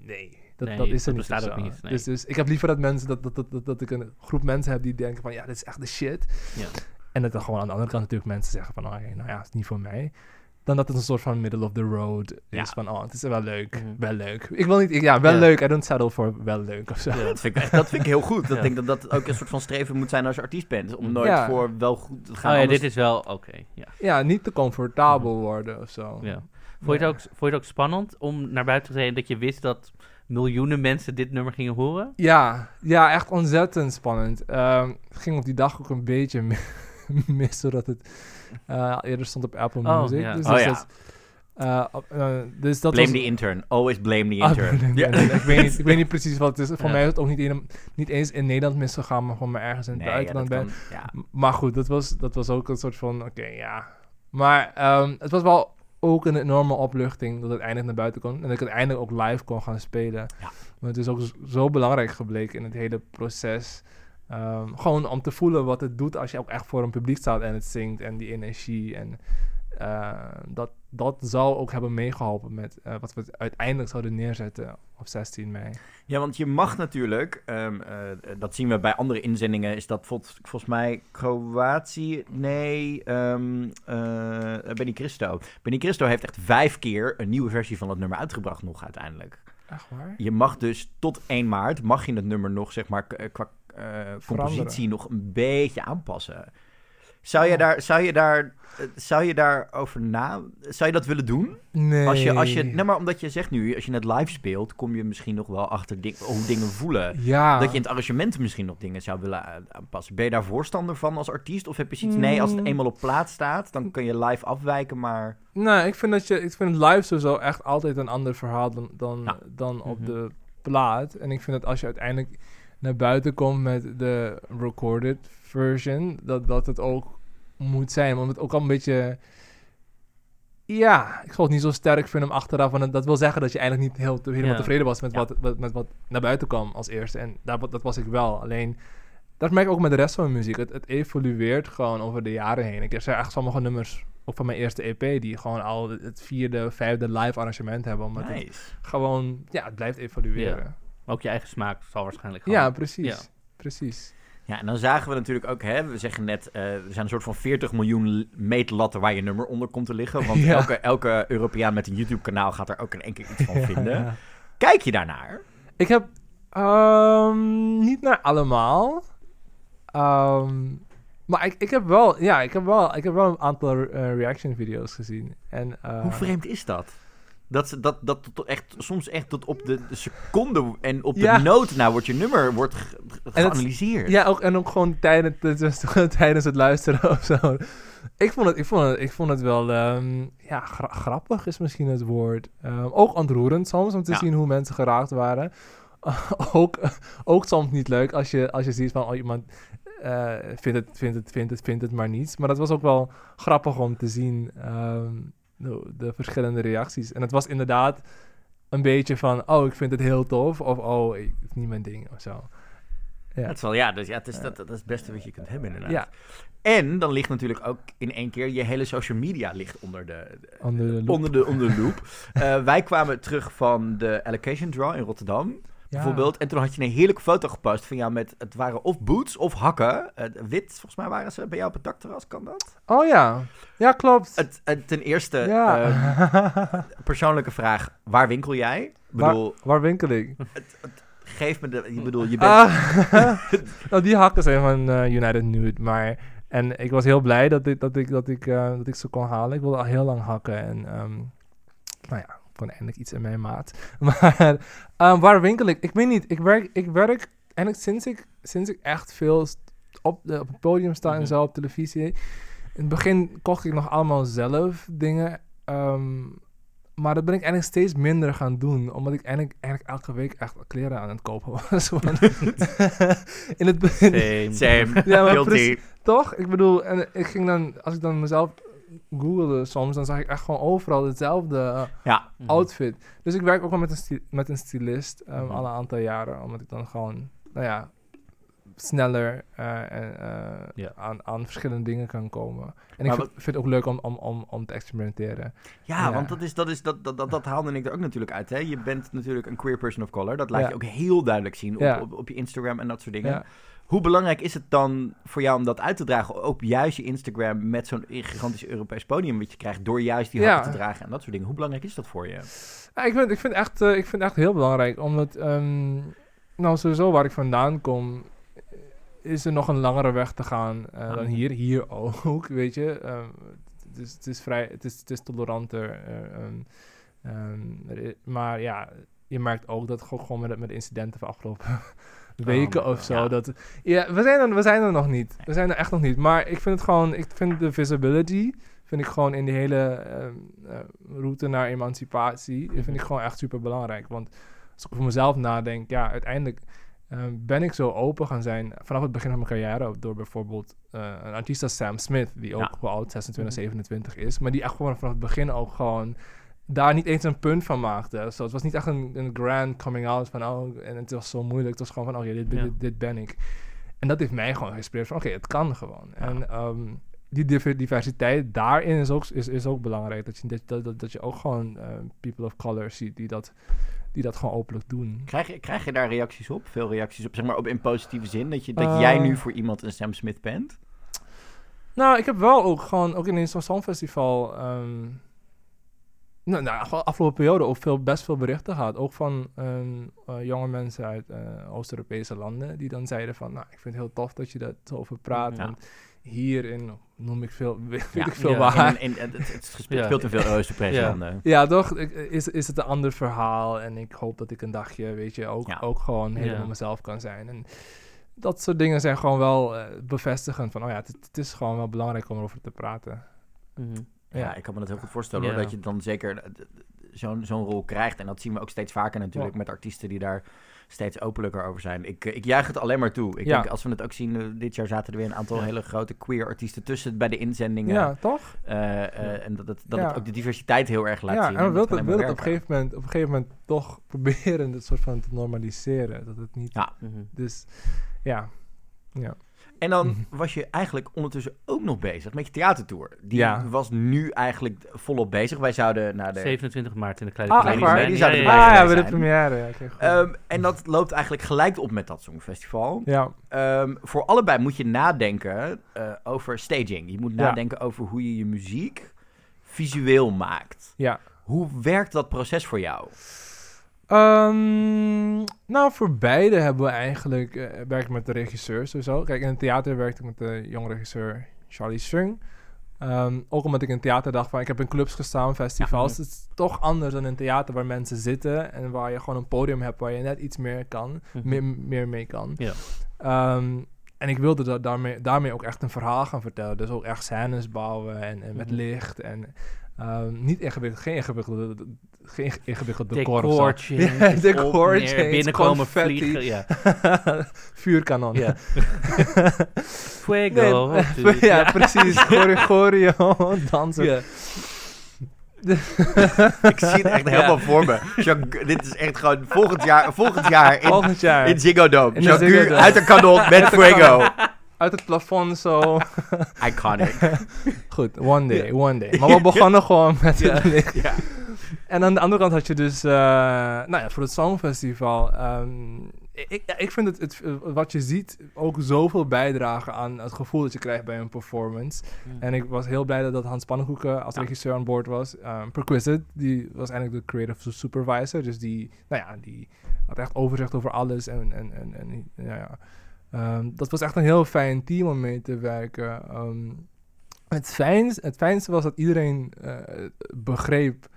Speaker 3: nee. Dat,
Speaker 2: Nee,
Speaker 3: dat is er
Speaker 2: dat
Speaker 3: niet.
Speaker 2: bestaat ook niet, nee.
Speaker 3: Dus, dus ik heb liever dat mensen dat, dat, dat, dat, dat ik een groep mensen heb die denken van ja, dit is echt de shit.
Speaker 2: Ja.
Speaker 3: En dat dan gewoon aan de andere kant natuurlijk mensen zeggen van oh, nou ja, het is niet voor mij. Dan dat het een soort van middle of the road is
Speaker 1: Ja.
Speaker 3: van oh, het is wel leuk,
Speaker 2: Mhm.
Speaker 3: wel leuk. Ik wil niet, ik, ja, wel
Speaker 2: Ja.
Speaker 3: leuk. I don't settle voor wel leuk of zo.
Speaker 2: Ja.
Speaker 1: Dat vind, ik, dat vind ik heel goed. Dat
Speaker 2: Ja.
Speaker 1: denk dat dat ook een soort van streven moet zijn als je artiest bent. Om nooit
Speaker 3: Ja.
Speaker 1: voor wel goed te gaan.
Speaker 2: Oh ja,
Speaker 1: anders-
Speaker 2: dit is wel oké. ja.
Speaker 3: Ja, niet te comfortabel worden of zo.
Speaker 2: Ja. Vond, je het ook, vond je het ook spannend om naar buiten te treden dat je wist dat miljoenen mensen dit nummer gingen horen?
Speaker 3: Ja, ja, echt ontzettend spannend. Ehm, het ging op die dag ook een beetje mi- mis, zodat het eh, eerder stond op Apple
Speaker 2: Oh,
Speaker 3: Music.
Speaker 2: ja.
Speaker 3: Dus,
Speaker 1: Oh,
Speaker 3: dus
Speaker 1: ja.
Speaker 3: dat, eh, eh, dus dat
Speaker 1: blame
Speaker 3: was...
Speaker 1: the intern. Always blame the
Speaker 3: Ah,
Speaker 1: intern.
Speaker 3: ik, weet niet, ik weet niet precies wat het is. Voor
Speaker 2: Ja.
Speaker 3: mij is het ook niet, in- niet eens in Nederland misgegaan, maar gewoon maar ergens in het
Speaker 1: Nee,
Speaker 3: buitenland ben.
Speaker 1: kan- ja.
Speaker 3: M- Maar goed, dat was, dat was ook een soort van, oké, ja. Maar ehm, het was wel ook een enorme opluchting dat het eindelijk naar buiten kon. En dat ik het eindelijk ook live kon gaan spelen.
Speaker 1: Ja.
Speaker 3: Maar het is ook zo belangrijk gebleken in het hele proces. Ehm, gewoon om te voelen wat het doet als je ook echt voor een publiek staat en het zingt. En die energie. En eh, dat, dat zou ook hebben meegeholpen met eh, wat we uiteindelijk zouden neerzetten op 16 mei.
Speaker 1: Ja, want je mag natuurlijk, ehm, eh, dat zien we bij andere inzendingen, is dat vol- volgens mij Kroatië, nee, ehm eh Benny Christo. Benny Christo heeft echt vijf keer een nieuwe versie van het nummer uitgebracht nog uiteindelijk.
Speaker 3: Echt waar?
Speaker 1: Je mag dus tot 1 maart, mag je het nummer nog, zeg maar, eh, qua eh, compositie nog een beetje aanpassen. Zou je daar, zou je daar, zou je daar over na, zou je dat willen doen?
Speaker 3: Nee.
Speaker 1: Als je, als je, nee, maar omdat je zegt nu, als je het live speelt, kom je misschien nog wel achter hoe dingen voelen.
Speaker 3: Ja.
Speaker 1: Dat je in het arrangement misschien nog dingen zou willen aanpassen. Ben je daar voorstander van als artiest? Of heb je zoiets, nee, als het
Speaker 3: Mm.
Speaker 1: eenmaal op plaats staat, dan kun je live afwijken, maar...
Speaker 3: Nee, ik vind dat je, ik vind het live sowieso echt altijd een ander verhaal dan, dan,
Speaker 1: Ja.
Speaker 3: dan op
Speaker 2: Mhm.
Speaker 3: de plaat. En ik vind dat als je uiteindelijk naar buiten komt met de recorded version, dat, dat het ook moet zijn. Want het ook al een beetje... Ja, ik zou het niet zo sterk vinden om achteraf. Want dat wil zeggen dat je eigenlijk niet heel, helemaal
Speaker 2: Ja.
Speaker 3: tevreden was met,
Speaker 1: Ja.
Speaker 3: wat, wat, met wat naar buiten kwam als eerste. En dat, dat was ik wel. Alleen, dat merk ik ook met de rest van mijn muziek. Het, het evolueert gewoon over de jaren heen. Ik heb er echt sommige nummers, ook van mijn eerste EP, die gewoon al het vierde, vijfde live arrangement hebben. Omdat het gewoon, ja, het blijft evolueren.
Speaker 2: Ook je eigen smaak zal waarschijnlijk
Speaker 3: Ja,
Speaker 2: gewoon.
Speaker 3: precies.
Speaker 2: Ja.
Speaker 3: Precies.
Speaker 1: Ja, en dan zagen we natuurlijk ook, hè, we zeggen net, eh, er zijn een soort van 40 miljoen meetlatten waar je nummer onder komt te liggen. Want
Speaker 3: Ja.
Speaker 1: elke, elke Europeaan met een YouTube-kanaal gaat er ook in één keer iets van vinden.
Speaker 3: Ja.
Speaker 1: Kijk je daarnaar?
Speaker 3: Ik heb ehm, niet naar allemaal. Ehm, maar ik, ik heb wel, ja, ik heb wel, ik heb wel een aantal eh, reaction video's gezien. En, eh,
Speaker 1: Hoe vreemd is dat? Dat, dat, dat tot echt, soms echt tot op de, de seconde en op de noot nou wordt je nummer wordt ge- geanalyseerd.
Speaker 3: Ja, ook, en ook gewoon tijdens, tijdens, tijdens het luisteren of zo. Ik vond het, ik vond het, ik vond het wel, ehm, ja, gra- grappig is misschien het woord. Ehm, ook ontroerend soms om te
Speaker 1: Ja.
Speaker 3: zien hoe mensen geraakt waren. ook, ook soms niet leuk als je, als je ziet van oh, iemand eh, vindt, het, vindt, het, vindt, het, vindt het maar niets. Maar dat was ook wel grappig om te zien, ehm, de, de verschillende reacties. En het was inderdaad een beetje van, oh, ik vind het heel tof. Of, oh, ik- het is niet mijn ding of zo. Ja.
Speaker 1: Het is wel, ja, dus ja, het is, dat, dat is het beste wat je kunt hebben inderdaad.
Speaker 3: Ja.
Speaker 1: En dan ligt natuurlijk ook in één keer je hele social media ligt onder de, de-
Speaker 3: Onder de loep.
Speaker 1: onder de, onder de loep. Eh, wij kwamen terug van de Allocation Draw in Rotterdam. Bijvoorbeeld. En toen had je een heerlijke foto gepost van jou met, het waren of boots of hakken. Eh, wit, volgens mij waren ze bij jou op het dakterras, kan dat?
Speaker 3: Oh ja, ja klopt.
Speaker 1: Het, het- ten eerste,
Speaker 3: ja.
Speaker 1: eh, persoonlijke vraag, waar winkel jij? Ik bedoel,
Speaker 3: waar, waar winkel ik?
Speaker 1: geef me de, ik bedoel, je bent...
Speaker 3: Ah, nou, die hakken zijn van eh, United Nude, maar... En ik was heel blij dat ik, dat ik, dat ik, dat ik ze kon halen. Ik wilde al heel lang hakken en... ehm, nou ja, kon eindelijk iets in mijn maat. Maar ehm, waar winkel ik? Ik weet niet. Ik werk, ik werk eigenlijk sinds ik, sinds ik echt veel op, de, op het podium sta en
Speaker 2: Mhm.
Speaker 3: zo op televisie. In het begin kocht ik nog allemaal zelf dingen. ehm, maar dat ben ik eigenlijk steeds minder gaan doen. Omdat ik eigenlijk, eigenlijk elke week echt kleren aan het kopen was. In het begin...
Speaker 2: Same.
Speaker 1: Same,
Speaker 3: Ja, maar precies. Toch? Ik bedoel, en ik ging dan... Als ik dan mezelf googelde soms, dan zag ik echt gewoon overal hetzelfde eh,
Speaker 1: Ja,
Speaker 2: Mhm.
Speaker 3: outfit. Dus ik werk ook wel met een, sti- met een stylist um,
Speaker 1: Mhm.
Speaker 3: al een aantal jaren. Omdat ik dan gewoon, nou ja, sneller eh, en, eh,
Speaker 2: Ja.
Speaker 3: aan, aan verschillende dingen kan komen. En
Speaker 1: Maar
Speaker 3: ik vind, vind het ook leuk om, om, om, om te experimenteren.
Speaker 1: Ja,
Speaker 3: Ja.
Speaker 1: want dat, is, dat, is, dat, dat, dat, dat haalde ik er ook natuurlijk uit. Hè? Je bent natuurlijk een queer person of color. Dat laat
Speaker 3: Ja.
Speaker 1: je ook heel duidelijk zien op,
Speaker 3: Ja.
Speaker 1: op, op je Instagram en dat soort dingen. Hoe belangrijk is het dan voor jou om dat uit te dragen op juist je Instagram met zo'n gigantisch Europees podium wat je krijgt door juist die
Speaker 3: Ja.
Speaker 1: hakken te dragen en dat soort dingen? Hoe belangrijk is dat voor je?
Speaker 3: Ja, ik, vind, ik, vind echt, eh, ik vind het echt heel belangrijk, omdat, ehm, nou sowieso waar ik vandaan kom, is er nog een langere weg te gaan eh, dan hier. Hier ook, weet je. Ehm, het, is, het is vrij, het is, het is toleranter. eh, ehm, maar ja, je merkt ook dat gewoon met, met de incidenten van afgelopen weken of zo.
Speaker 1: ja.
Speaker 3: Dat, ja, we zijn, er, we zijn er nog niet. We zijn er echt nog niet. Maar ik vind het gewoon, ik vind de visibility, vind ik gewoon in die hele ehm, eh, route naar emancipatie, vind ik gewoon echt super belangrijk. Want als ik over mezelf nadenk, ja, uiteindelijk ehm, ben ik zo open gaan zijn vanaf het begin van mijn carrière door bijvoorbeeld eh, een artiest als Sam Smith, die ook
Speaker 1: Ja.
Speaker 3: wel oud 26, 27 is, maar die echt gewoon vanaf het begin ook gewoon daar niet eens een punt van maakte. Zo, het was niet echt een, een grand coming out van, oh, en het was zo moeilijk. Het was gewoon van, oh ja, dit, dit,
Speaker 2: Ja.
Speaker 3: dit, dit ben ik. En dat heeft mij gewoon geïnspireerd van, oké, het kan gewoon.
Speaker 1: Ja.
Speaker 3: En ehm, die diver- diversiteit daarin is ook, is, is ook belangrijk. Dat je, dat, dat, dat, je ook gewoon eh, people of color ziet die dat, die dat gewoon openlijk doen.
Speaker 1: Krijg je, krijg je daar reacties op? Veel reacties op, zeg maar op in positieve zin? Dat, je, dat
Speaker 3: Eh.
Speaker 1: jij nu voor iemand een Sam Smith bent?
Speaker 3: Nou, ik heb wel ook gewoon, ook in een songfestival, ehm nou, nou, afgelopen periode ook veel, best veel berichten gehad. Ook van ehm, eh, jonge mensen uit eh, Oost-Europese landen, die dan zeiden van, nou, ik vind het heel tof dat je dat zo over praat.
Speaker 1: Ja.
Speaker 3: Want hierin noem ik veel, weet
Speaker 1: Ja.
Speaker 3: ik veel
Speaker 2: Ja.
Speaker 3: waar.
Speaker 1: In, in, in- het,
Speaker 2: Ja.
Speaker 1: speelt in veel Oost-Europese
Speaker 2: Ja.
Speaker 1: landen.
Speaker 3: Ja, toch? Ik- Is, is het een ander verhaal? En ik hoop dat ik een dagje, weet je, ook,
Speaker 1: Ja.
Speaker 3: ook gewoon helemaal
Speaker 2: Ja.
Speaker 3: mezelf kan zijn. En dat soort dingen zijn gewoon wel eh, bevestigend van, oh ja, het, het is gewoon wel belangrijk om erover te praten.
Speaker 2: Mhm.
Speaker 1: Ja, ik kan me dat heel goed voorstellen.
Speaker 2: Ja.
Speaker 1: Hoor, dat je dan zeker... eh, zo'n zo'n rol krijgt. En dat zien we ook steeds vaker natuurlijk
Speaker 3: Ja.
Speaker 1: met artiesten die daar steeds openlijker over zijn. Ik, eh, ik juich het alleen maar toe. Ik
Speaker 3: Ja.
Speaker 1: denk, als we het ook zien, eh, dit jaar zaten er weer een aantal hele grote queer artiesten tussen bij de inzendingen.
Speaker 3: Ja, toch?
Speaker 1: En dat, het, dat
Speaker 3: Ja.
Speaker 1: het ook de diversiteit heel erg laat
Speaker 3: ja,
Speaker 1: zien.
Speaker 3: en we
Speaker 1: dat
Speaker 3: wilden wil het op een, gegeven moment, op een gegeven moment toch proberen dit soort van te normaliseren. Dat het niet...
Speaker 1: Ja.
Speaker 3: Dus, ja. Ja.
Speaker 1: En dan
Speaker 3: Mhm.
Speaker 1: was je eigenlijk ondertussen ook nog bezig met je theatertour. Die
Speaker 3: Ja.
Speaker 1: was nu eigenlijk volop bezig. Wij zouden naar de...
Speaker 2: 27 maart in de Kleine
Speaker 3: Ah, waar?
Speaker 1: Die
Speaker 2: Ja,
Speaker 1: zouden
Speaker 2: ja,
Speaker 1: erbij
Speaker 2: ja.
Speaker 3: Ah ja, de première. Ja.
Speaker 1: Ehm, en dat loopt eigenlijk gelijk op met dat Songfestival.
Speaker 3: ja.
Speaker 1: Ehm, voor allebei moet je nadenken eh, over staging. Je moet
Speaker 3: Ja.
Speaker 1: nadenken over hoe je je muziek visueel maakt.
Speaker 3: ja.
Speaker 1: Hoe werkt dat proces voor jou?
Speaker 3: Ehm, nou, voor beide hebben we eigenlijk werk met de regisseur sowieso. Kijk, in het theater werkte ik met de jonge regisseur Charlie Sung. Ehm, ook omdat ik in theater dacht van, ik heb in clubs gestaan, festivals.
Speaker 1: Ja.
Speaker 3: Het is toch anders dan in theater waar mensen zitten en waar je gewoon een podium hebt waar je net iets meer kan,
Speaker 2: Mhm.
Speaker 3: meer, meer mee kan.
Speaker 2: Ja.
Speaker 3: Ehm, en ik wilde dat daarmee, daarmee ook echt een verhaal gaan vertellen. Dus ook echt scènes bouwen en, en met
Speaker 2: Mhm.
Speaker 3: licht en ehm, niet ingewikkeld, geen ingewikkelde, geen ingewikkeld decor zo.
Speaker 2: Decor change,
Speaker 3: Ja, decor
Speaker 2: op, neer,
Speaker 3: change,
Speaker 2: binnenkomen
Speaker 3: confetti.
Speaker 2: vliegen. Ja.
Speaker 3: Vuurkanon.
Speaker 2: Ja. Fuego.
Speaker 3: Nee,
Speaker 2: dude.
Speaker 3: ja, precies. Gorygorio, dansen.
Speaker 2: Ja.
Speaker 1: Ik zie het echt helemaal voor me. Jacques- dit is echt gewoon volgend jaar, volgend jaar in,
Speaker 3: Volgend jaar.
Speaker 1: in Ziggo Dome.
Speaker 3: In
Speaker 1: Jacques
Speaker 3: Ziggo Dome.
Speaker 1: uit de kanon met Fuego.
Speaker 3: Uit het plafond zo.
Speaker 1: Iconic.
Speaker 3: Goed, one day, one day. Maar we begonnen gewoon met het licht. En aan de andere kant had je dus, eh, nou ja, voor het Songfestival. ehm, ik, ik vind het, het, wat je ziet, ook zoveel bijdragen aan het gevoel dat je krijgt bij een performance. En ik was heel blij dat, dat Hans Pannenkoeken als
Speaker 1: Ja.
Speaker 3: regisseur aan boord was. Um, Perquisite, die was eigenlijk de creative supervisor. Dus die, nou ja, die had echt overzicht over alles. En, en, en, en ja, ja. Ehm, dat was echt een heel fijn team om mee te werken. Ehm, het, fijnste, het fijnste was dat iedereen eh, begreep,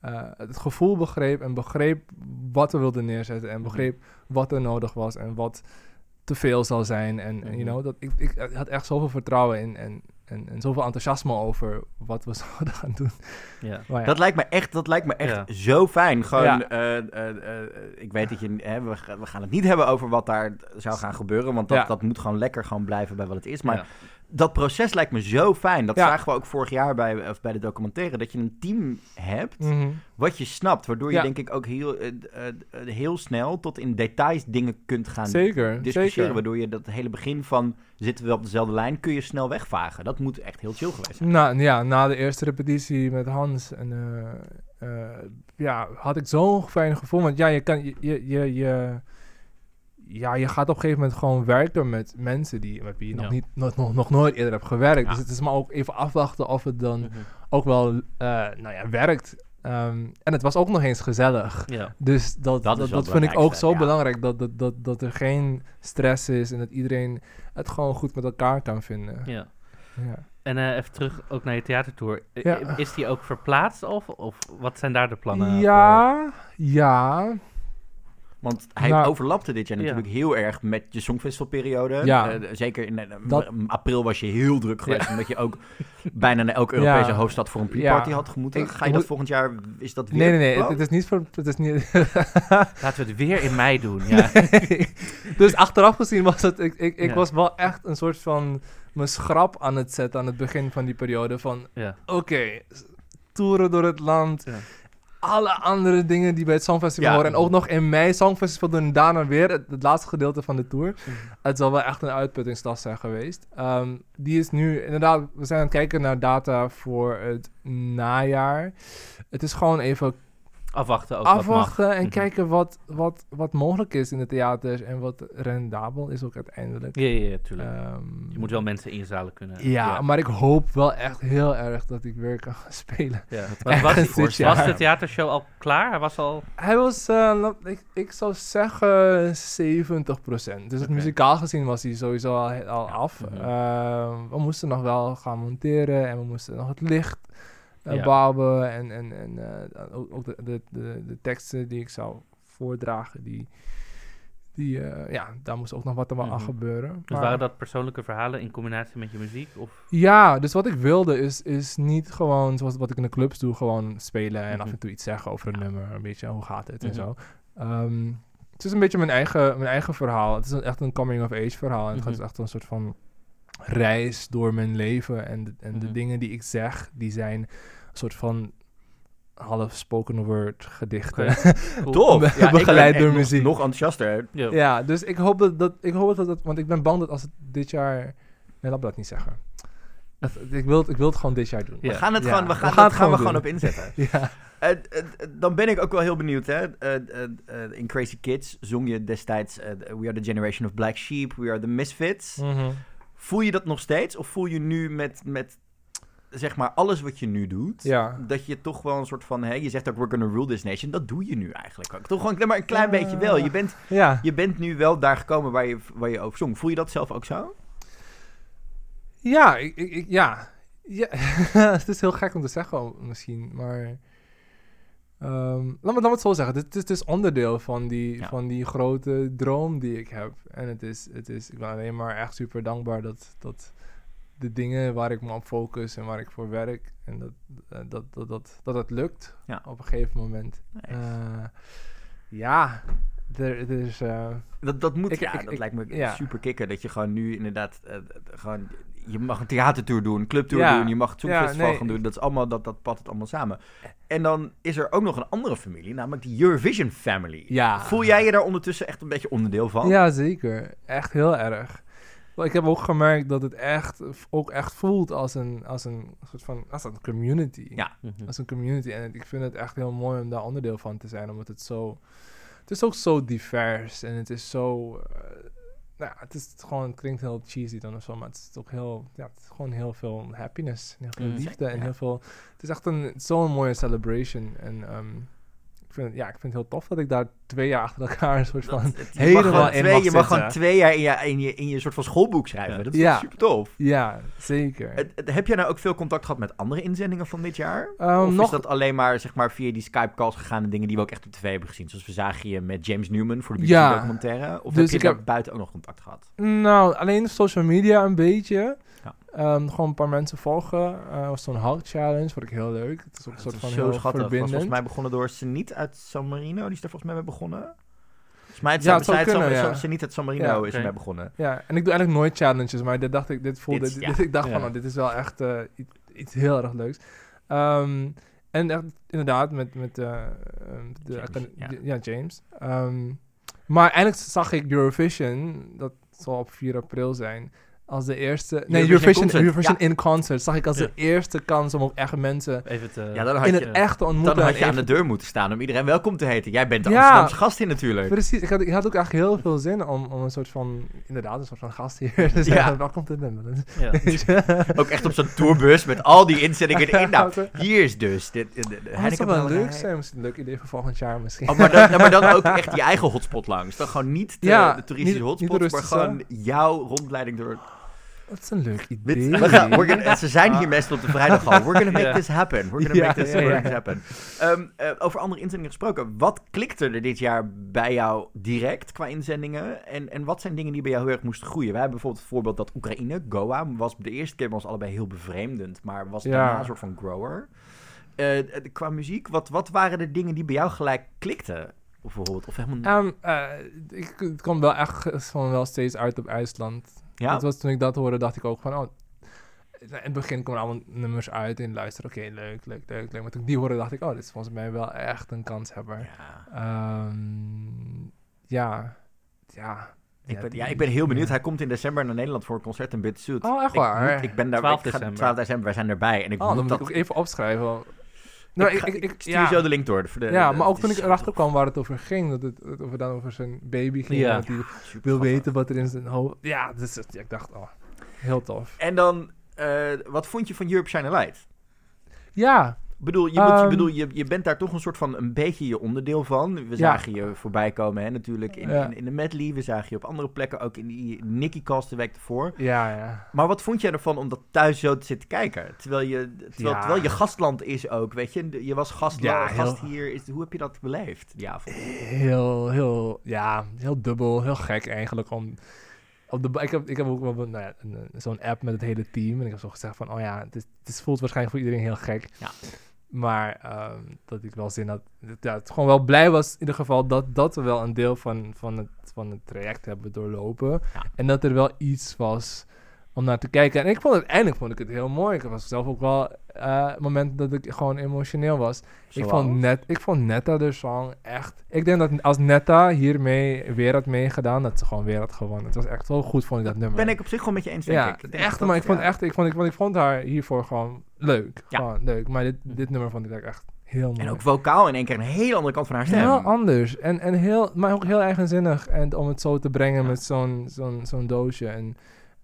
Speaker 3: eh, het gevoel begreep en begreep wat we wilden neerzetten. En begreep wat er nodig was en wat te veel zal zijn. En, en, you
Speaker 2: Mhm.
Speaker 3: know, dat, ik, ik had echt zoveel vertrouwen in en, en, en zoveel enthousiasme over wat we zouden gaan doen.
Speaker 2: Ja.
Speaker 3: Maar ja.
Speaker 1: Dat lijkt me echt, dat lijkt me echt
Speaker 2: Ja.
Speaker 1: zo fijn. Gewoon,
Speaker 3: Ja.
Speaker 1: eh, eh, eh, ik weet dat je, hè, we, we gaan het niet hebben over wat daar zou gaan gebeuren, want dat,
Speaker 3: Ja.
Speaker 1: dat moet gewoon lekker gewoon blijven bij wat het is. Maar
Speaker 2: Ja.
Speaker 1: Dat proces lijkt me zo fijn. Dat
Speaker 3: Ja.
Speaker 1: zagen we ook vorig jaar bij, of bij de documentaire, dat je een team hebt
Speaker 3: Mhm.
Speaker 1: wat je snapt, waardoor je denk ik ook heel, eh, eh, eh, heel snel tot in details dingen kunt gaan
Speaker 3: Zeker,
Speaker 1: discussiëren,
Speaker 3: zeker.
Speaker 1: waardoor je dat hele begin van zitten we op dezelfde lijn, kun je snel wegvagen. Dat moet echt heel chill geweest zijn.
Speaker 3: Nou ja, na de eerste repetitie met Hans en ja, had ik zo'n fijn gevoel. Want ja, je kan je, je, je, je- ja, je gaat op een gegeven moment gewoon werken met mensen die met wie je nog
Speaker 2: Ja.
Speaker 3: niet nog, nog, nog nooit eerder hebt gewerkt.
Speaker 1: Ja.
Speaker 3: Dus het is maar ook even afwachten of het dan
Speaker 2: Mhm.
Speaker 3: ook wel eh, nou ja, werkt. Ehm, en het was ook nog eens gezellig.
Speaker 2: Ja.
Speaker 3: Dus dat,
Speaker 1: Dat
Speaker 3: dat, vind ik ook zo belangrijk. Dat, dat, dat, dat er geen stress is en dat iedereen het gewoon goed met elkaar kan vinden.
Speaker 2: ja.
Speaker 3: Ja.
Speaker 2: En eh, even terug ook naar je theatertour. Is die ook verplaatst of, of wat zijn daar de plannen
Speaker 3: Ja, ja.
Speaker 1: Want hij
Speaker 3: Nou,
Speaker 1: overlapte dit jaar
Speaker 2: ja.
Speaker 1: natuurlijk heel erg met je Songfestivalperiode.
Speaker 3: Ja.
Speaker 1: Eh, zeker in
Speaker 3: Dat-
Speaker 1: april was je heel druk geweest, omdat je ook bijna naar elke Europese
Speaker 3: Ja.
Speaker 1: hoofdstad voor een
Speaker 3: Ja.
Speaker 1: pre-party had gemoeten.
Speaker 3: Ik-
Speaker 1: Ga je dat
Speaker 3: moet-
Speaker 1: volgend jaar, is dat weer
Speaker 3: Nee, nee, nee. Het,
Speaker 1: plan?
Speaker 3: het is niet voor. Het is niet.
Speaker 2: Laten we het weer in mei doen. Ja.
Speaker 3: dus achteraf gezien was het. Ik, ik, ik
Speaker 2: Ja.
Speaker 3: was wel echt een soort van. Mijn schrap aan het zetten aan het begin van die periode. Van
Speaker 2: ja.
Speaker 3: oké, toeren door het land. Alle andere dingen die bij het Songfestival
Speaker 1: Ja.
Speaker 3: horen. En ook nog in mei Songfestival doen. En daarna weer het, het laatste gedeelte van de tour.
Speaker 2: Mhm.
Speaker 3: Het zal wel echt een uitputtingstas zijn geweest. Ehm, die is nu inderdaad. We zijn aan het kijken naar data voor het najaar. Het is gewoon even
Speaker 2: Afwachten ook
Speaker 3: afwachten en
Speaker 2: Mhm.
Speaker 3: kijken wat, wat, wat mogelijk is in de theaters en wat rendabel is ook uiteindelijk.
Speaker 2: Ja, ja, ja, tuurlijk.
Speaker 3: Ehm,
Speaker 2: je moet wel mensen in je zalen kunnen.
Speaker 3: ja, maar ik hoop wel echt heel erg dat ik weer kan spelen.
Speaker 2: Ja. Was, was, was de theatershow al klaar? Hij was al...
Speaker 3: Hij was, eh, ik, ik zou zeggen 70%. Dus het muzikaal gezien was hij sowieso al, al af.
Speaker 2: Mhm.
Speaker 3: Ehm, we moesten nog wel gaan monteren en we moesten nog het licht
Speaker 2: Ja.
Speaker 3: bouwen. En, en, en eh, ook, ook de, de, de, teksten die ik zou voordragen, die, die, eh, ja, daar moest ook nog wat aan
Speaker 2: Mhm.
Speaker 3: gebeuren.
Speaker 2: Dus
Speaker 3: Maar-
Speaker 2: waren dat persoonlijke verhalen in combinatie met je muziek? Of?
Speaker 3: Ja, dus wat ik wilde is, is niet gewoon zoals wat ik in de clubs doe, gewoon spelen en af
Speaker 2: Mhm.
Speaker 3: en toe iets zeggen over een
Speaker 2: Ja.
Speaker 3: nummer. Een beetje hoe gaat het
Speaker 2: Mhm.
Speaker 3: en zo. Ehm, het is een beetje mijn eigen, mijn eigen verhaal. Het is een- echt een coming-of-age verhaal. En het
Speaker 2: Mhm.
Speaker 3: gaat echt een soort van reis door mijn leven. En, de, en de
Speaker 2: Mhm.
Speaker 3: dingen die ik zeg, die zijn een soort van half spoken word gedichten.
Speaker 2: Cool.
Speaker 1: Tof.
Speaker 3: Be-
Speaker 1: Ja,
Speaker 3: begeleid door
Speaker 1: nog-
Speaker 3: muziek.
Speaker 1: Nog enthousiaster.
Speaker 2: Ja.
Speaker 3: Ja, dus ik hoop dat, dat ik hoop dat, dat want ik ben bang dat als het dit jaar, nee, laat me dat niet zeggen. Dat- ik, wil het, ik wil het gewoon dit jaar doen.
Speaker 1: We gaan het
Speaker 3: Ja,
Speaker 1: gewoon, we
Speaker 3: we
Speaker 1: gaan, het
Speaker 3: het
Speaker 1: gaan we
Speaker 3: gewoon
Speaker 1: op inzetten.
Speaker 3: Ja.
Speaker 1: Eh, eh, eh, dan ben ik ook wel heel benieuwd. Hè? Eh, eh, eh, in Crazy Kids zong je destijds We are the generation of black sheep, we are the misfits.
Speaker 3: Mhm.
Speaker 1: Voel je dat nog steeds? Of voel je nu met, met zeg maar alles wat je nu doet,
Speaker 3: Ja.
Speaker 1: dat je toch wel een soort van, hè, je zegt ook we're gonna rule this nation, dat doe je nu eigenlijk ook. Toch gewoon maar een klein beetje wel. Je bent,
Speaker 3: Ja.
Speaker 1: je bent nu wel daar gekomen waar je, waar je over zong. Voel je dat zelf ook zo?
Speaker 3: Ja, ik, ik, ja. ja. het is heel gek om te zeggen misschien, maar... ehm, laat, me, laat het zo zeggen. Dit, dit, dit is onderdeel van die,
Speaker 1: Ja.
Speaker 3: van die grote droom die ik heb. En het is, het is, ik ben alleen maar echt super dankbaar dat, dat de dingen waar ik me op focus en waar ik voor werk, en dat, eh, dat, dat, dat, dat het lukt
Speaker 1: Ja.
Speaker 3: op een gegeven moment.
Speaker 1: Nice.
Speaker 3: Eh, ja, er, is... eh,
Speaker 1: Dat, dat moet,
Speaker 3: Ik-
Speaker 1: ja,
Speaker 3: ik-
Speaker 1: dat
Speaker 3: ik-
Speaker 1: lijkt me
Speaker 3: ja.
Speaker 1: super kicken. Dat je gewoon nu inderdaad, gewoon, je mag een theatertour doen, een clubtour
Speaker 3: Ja.
Speaker 1: doen, je mag het
Speaker 3: Ja,
Speaker 1: Songfestival
Speaker 3: nee.
Speaker 1: gaan doen. Dat is allemaal, dat, dat past het allemaal samen. En dan is er ook nog een andere familie, namelijk de Eurovision Family.
Speaker 3: Ja.
Speaker 1: Voel jij je daar ondertussen echt een beetje onderdeel van?
Speaker 3: Ja, zeker. Echt heel erg. Maar ik heb ook gemerkt dat het echt, ook echt voelt als een, als een soort van, als een community.
Speaker 1: Ja.
Speaker 2: Mhm.
Speaker 3: Als een community. En ik vind het echt heel mooi om daar onderdeel van te zijn, omdat het zo, het is ook zo divers en het is zo, eh, nou ja, het is gewoon, het klinkt heel cheesy dan of zo, maar het is ook heel, ja, het is gewoon heel veel happiness, en heel veel
Speaker 2: Mm.
Speaker 3: liefde en
Speaker 1: Ja.
Speaker 3: heel veel, het is echt een, zo'n mooie celebration en ik vind, ja, ik vind het heel tof dat ik daar twee jaar achter elkaar een soort
Speaker 1: Dat-
Speaker 3: van
Speaker 1: het-
Speaker 3: helemaal
Speaker 1: gewoon
Speaker 3: in
Speaker 1: twee, Je mag gewoon twee jaar in je, in je, in je soort van schoolboek schrijven.
Speaker 2: Ja.
Speaker 1: Dat is
Speaker 3: Ja.
Speaker 1: super tof.
Speaker 3: Ja, zeker.
Speaker 1: heb jij nou ook veel contact gehad met andere inzendingen van dit jaar?
Speaker 3: Ehm,
Speaker 1: of
Speaker 3: nog-
Speaker 1: is dat alleen maar, zeg maar via die Skype-calls gegaan en dingen die we ook echt op tv hebben gezien? Zoals we zagen je met James Newman voor de
Speaker 3: Ja.
Speaker 1: BBC-documentaire. Of
Speaker 3: Dus
Speaker 1: heb je daar
Speaker 3: heb-
Speaker 1: buiten ook nog contact gehad?
Speaker 3: Nou, alleen social media een beetje. Ehm, gewoon een paar mensen volgen. Eh was zo'n Hulk challenge, vond ik heel leuk. Het is ook een soort van heel
Speaker 1: schattig.
Speaker 3: Verbindend.
Speaker 1: volgens mij begonnen door Seniet uit San Marino. Die is er volgens mij mee begonnen. Volgens mij het
Speaker 3: Ja, het zou
Speaker 1: zij het
Speaker 3: kunnen,
Speaker 1: San-
Speaker 3: ja.
Speaker 1: Seniet uit San Marino
Speaker 3: Ja,
Speaker 1: is ermee begonnen.
Speaker 3: Ja, en ik doe eigenlijk nooit challenges, maar dit dacht ik, dit voelde,
Speaker 1: Dit-
Speaker 3: dit,
Speaker 1: ja.
Speaker 3: ik dacht van, oh, dit is wel echt eh, iets, iets heel erg leuks. Ehm, en echt, inderdaad, met, met eh, ehm, de,
Speaker 1: James, ja.
Speaker 3: ja. James. Maar eindelijk zag ik Eurovision, dat zal op 4 april zijn, als de eerste... Nee,
Speaker 1: Eurovision
Speaker 3: Eurovision,
Speaker 1: Concert,
Speaker 3: Eurovision
Speaker 1: ja.
Speaker 3: in concert Zag ik als
Speaker 2: Ja.
Speaker 3: de eerste kans om ook echt mensen
Speaker 2: Even te...
Speaker 1: Ja, dan had
Speaker 3: in
Speaker 1: je,
Speaker 3: het echt te ontmoeten.
Speaker 1: dan had je aan de deur moeten staan om iedereen welkom te heten. Jij bent de
Speaker 3: Ja.
Speaker 1: Amsterdamse gast hier natuurlijk.
Speaker 3: Precies, ik had, ik had ook echt heel veel zin om, om een soort van, inderdaad, een soort van gast hier te zijn.
Speaker 1: Ja.
Speaker 3: Welkom te nemen.
Speaker 2: ja.
Speaker 1: Ook echt op zo'n tourbus met al die inzendingen erin. Nou, hier is dus. Dit, de, de
Speaker 3: Oh, dat zou wel leuk zijn. Misschien een leuk idee voor volgend jaar misschien.
Speaker 1: Oh, maar, dan, maar dan ook echt je eigen hotspot langs. Dan gewoon niet de,
Speaker 3: Ja,
Speaker 1: de toeristische hotspot, maar gewoon jouw rondleiding door...
Speaker 3: Dat is een leuk idee.
Speaker 1: we gaan, gonna- ze zijn hier meestal op de vrijdag al. We're gonna make this happen. We're gonna make this,
Speaker 3: ja.
Speaker 1: gonna happen. Ehm, eh, over andere inzendingen gesproken. Wat klikte er dit jaar bij jou direct qua inzendingen? En, en wat zijn dingen die bij jou heel erg moesten groeien? Wij hebben bijvoorbeeld het voorbeeld dat Oekraïne, Goa, was de eerste keer bij ons allebei heel bevreemdend. Maar was daarna een soort van grower. Eh, qua muziek, wat, wat waren de dingen die bij jou gelijk klikten? Bijvoorbeeld, of helemaal...
Speaker 3: Eh, ik, het kwam wel echt van wel steeds uit op IJsland.
Speaker 1: Ja?
Speaker 3: Dat was toen ik dat hoorde, dacht ik ook van, oh, in het begin komen allemaal nummers uit en luister, oké, leuk, leuk, leuk, leuk. Maar toen ik die hoorde, dacht ik, oh, dit is volgens mij wel echt een kanshebber.
Speaker 1: Ja.
Speaker 3: Ehm, ja, ja.
Speaker 1: Ik ben, ja, ik ben heel benieuwd. Hij komt in december naar Nederland voor een concert in Bitsuit.
Speaker 3: Oh, echt
Speaker 1: Ik,
Speaker 3: waar?
Speaker 1: moet- ik ben daar
Speaker 2: 12
Speaker 1: ik ga-
Speaker 2: december.
Speaker 1: 12 december, wij zijn erbij. En ik
Speaker 3: Oh,
Speaker 1: moet
Speaker 3: dan moet
Speaker 1: dat...
Speaker 3: ik ook even opschrijven. Nou,
Speaker 1: ik,
Speaker 3: ik,
Speaker 1: ga-
Speaker 3: ik,
Speaker 1: ik
Speaker 3: ik-
Speaker 1: stuur
Speaker 3: ja.
Speaker 1: je zo de link door. De,
Speaker 3: ja, maar ook toen ik erachter kwam waar het over ging, dat het, het over, dan over zijn baby ging,
Speaker 2: Ja.
Speaker 3: dat hij
Speaker 1: Super
Speaker 3: wil weten wat er in zijn hoofd... Ja, dus, ik dacht, oh, heel tof.
Speaker 1: En dan, eh, wat vond je van Europe Shine a Light?
Speaker 3: Ja,
Speaker 1: bedoel, je, moet, je,
Speaker 3: Ehm.
Speaker 1: bedoel je, je bent daar toch een soort van een beetje je onderdeel van. We
Speaker 3: Ja.
Speaker 1: zagen je voorbij komen, hè, natuurlijk in,
Speaker 3: Ja.
Speaker 1: in, in de medley. We zagen je op andere plekken, ook in die Nicky-cast de week ervoor.
Speaker 3: Ja, ja.
Speaker 1: Maar wat vond jij ervan om dat thuis zo te zitten kijken? Terwijl je, terwijl,
Speaker 3: Ja.
Speaker 1: terwijl je gastland is ook, weet je. Je was gast,
Speaker 3: Ja,
Speaker 1: gast hier. Is, hoe heb je dat beleefd, die avond?
Speaker 3: Heel, heel, ja, heel dubbel, heel gek eigenlijk om... Op de, ik, heb, ik heb ook wel nou ja, zo'n app met het hele team. En ik heb zo gezegd van, oh ja, het, is, het voelt waarschijnlijk voor iedereen heel gek.
Speaker 1: Ja.
Speaker 3: Maar ehm, dat ik wel zin had, dat- ja, het gewoon wel blij was in ieder geval dat, dat we wel een deel van, van, het, van het traject hebben doorlopen.
Speaker 1: Ja.
Speaker 3: En dat er wel iets was om naar te kijken. En ik vond het, eindelijk vond ik het heel mooi. Ik was zelf ook wel eh momenten dat ik gewoon emotioneel was. Ik vond, net, ik vond Netta de song echt... Ik denk dat als Netta hiermee weer had meegedaan, dat ze gewoon weer had gewonnen. Het was echt zo goed, vond ik dat nummer.
Speaker 1: Ben ik op zich gewoon met je eens, denk
Speaker 3: ja,
Speaker 1: ik. Denk
Speaker 3: echt,
Speaker 1: dat-
Speaker 3: maar ik vond
Speaker 1: ja.
Speaker 3: echt, ik vond, ik, vond, ik vond haar hiervoor gewoon leuk.
Speaker 1: Ja.
Speaker 3: Gewoon leuk. Maar dit, dit nummer vond ik echt heel mooi.
Speaker 1: En ook vocaal in één keer een hele andere kant van haar stem.
Speaker 3: Heel anders. En, en heel, maar ook heel eigenzinnig. En om het zo te brengen met zo'n zo'n zo'n doosje. En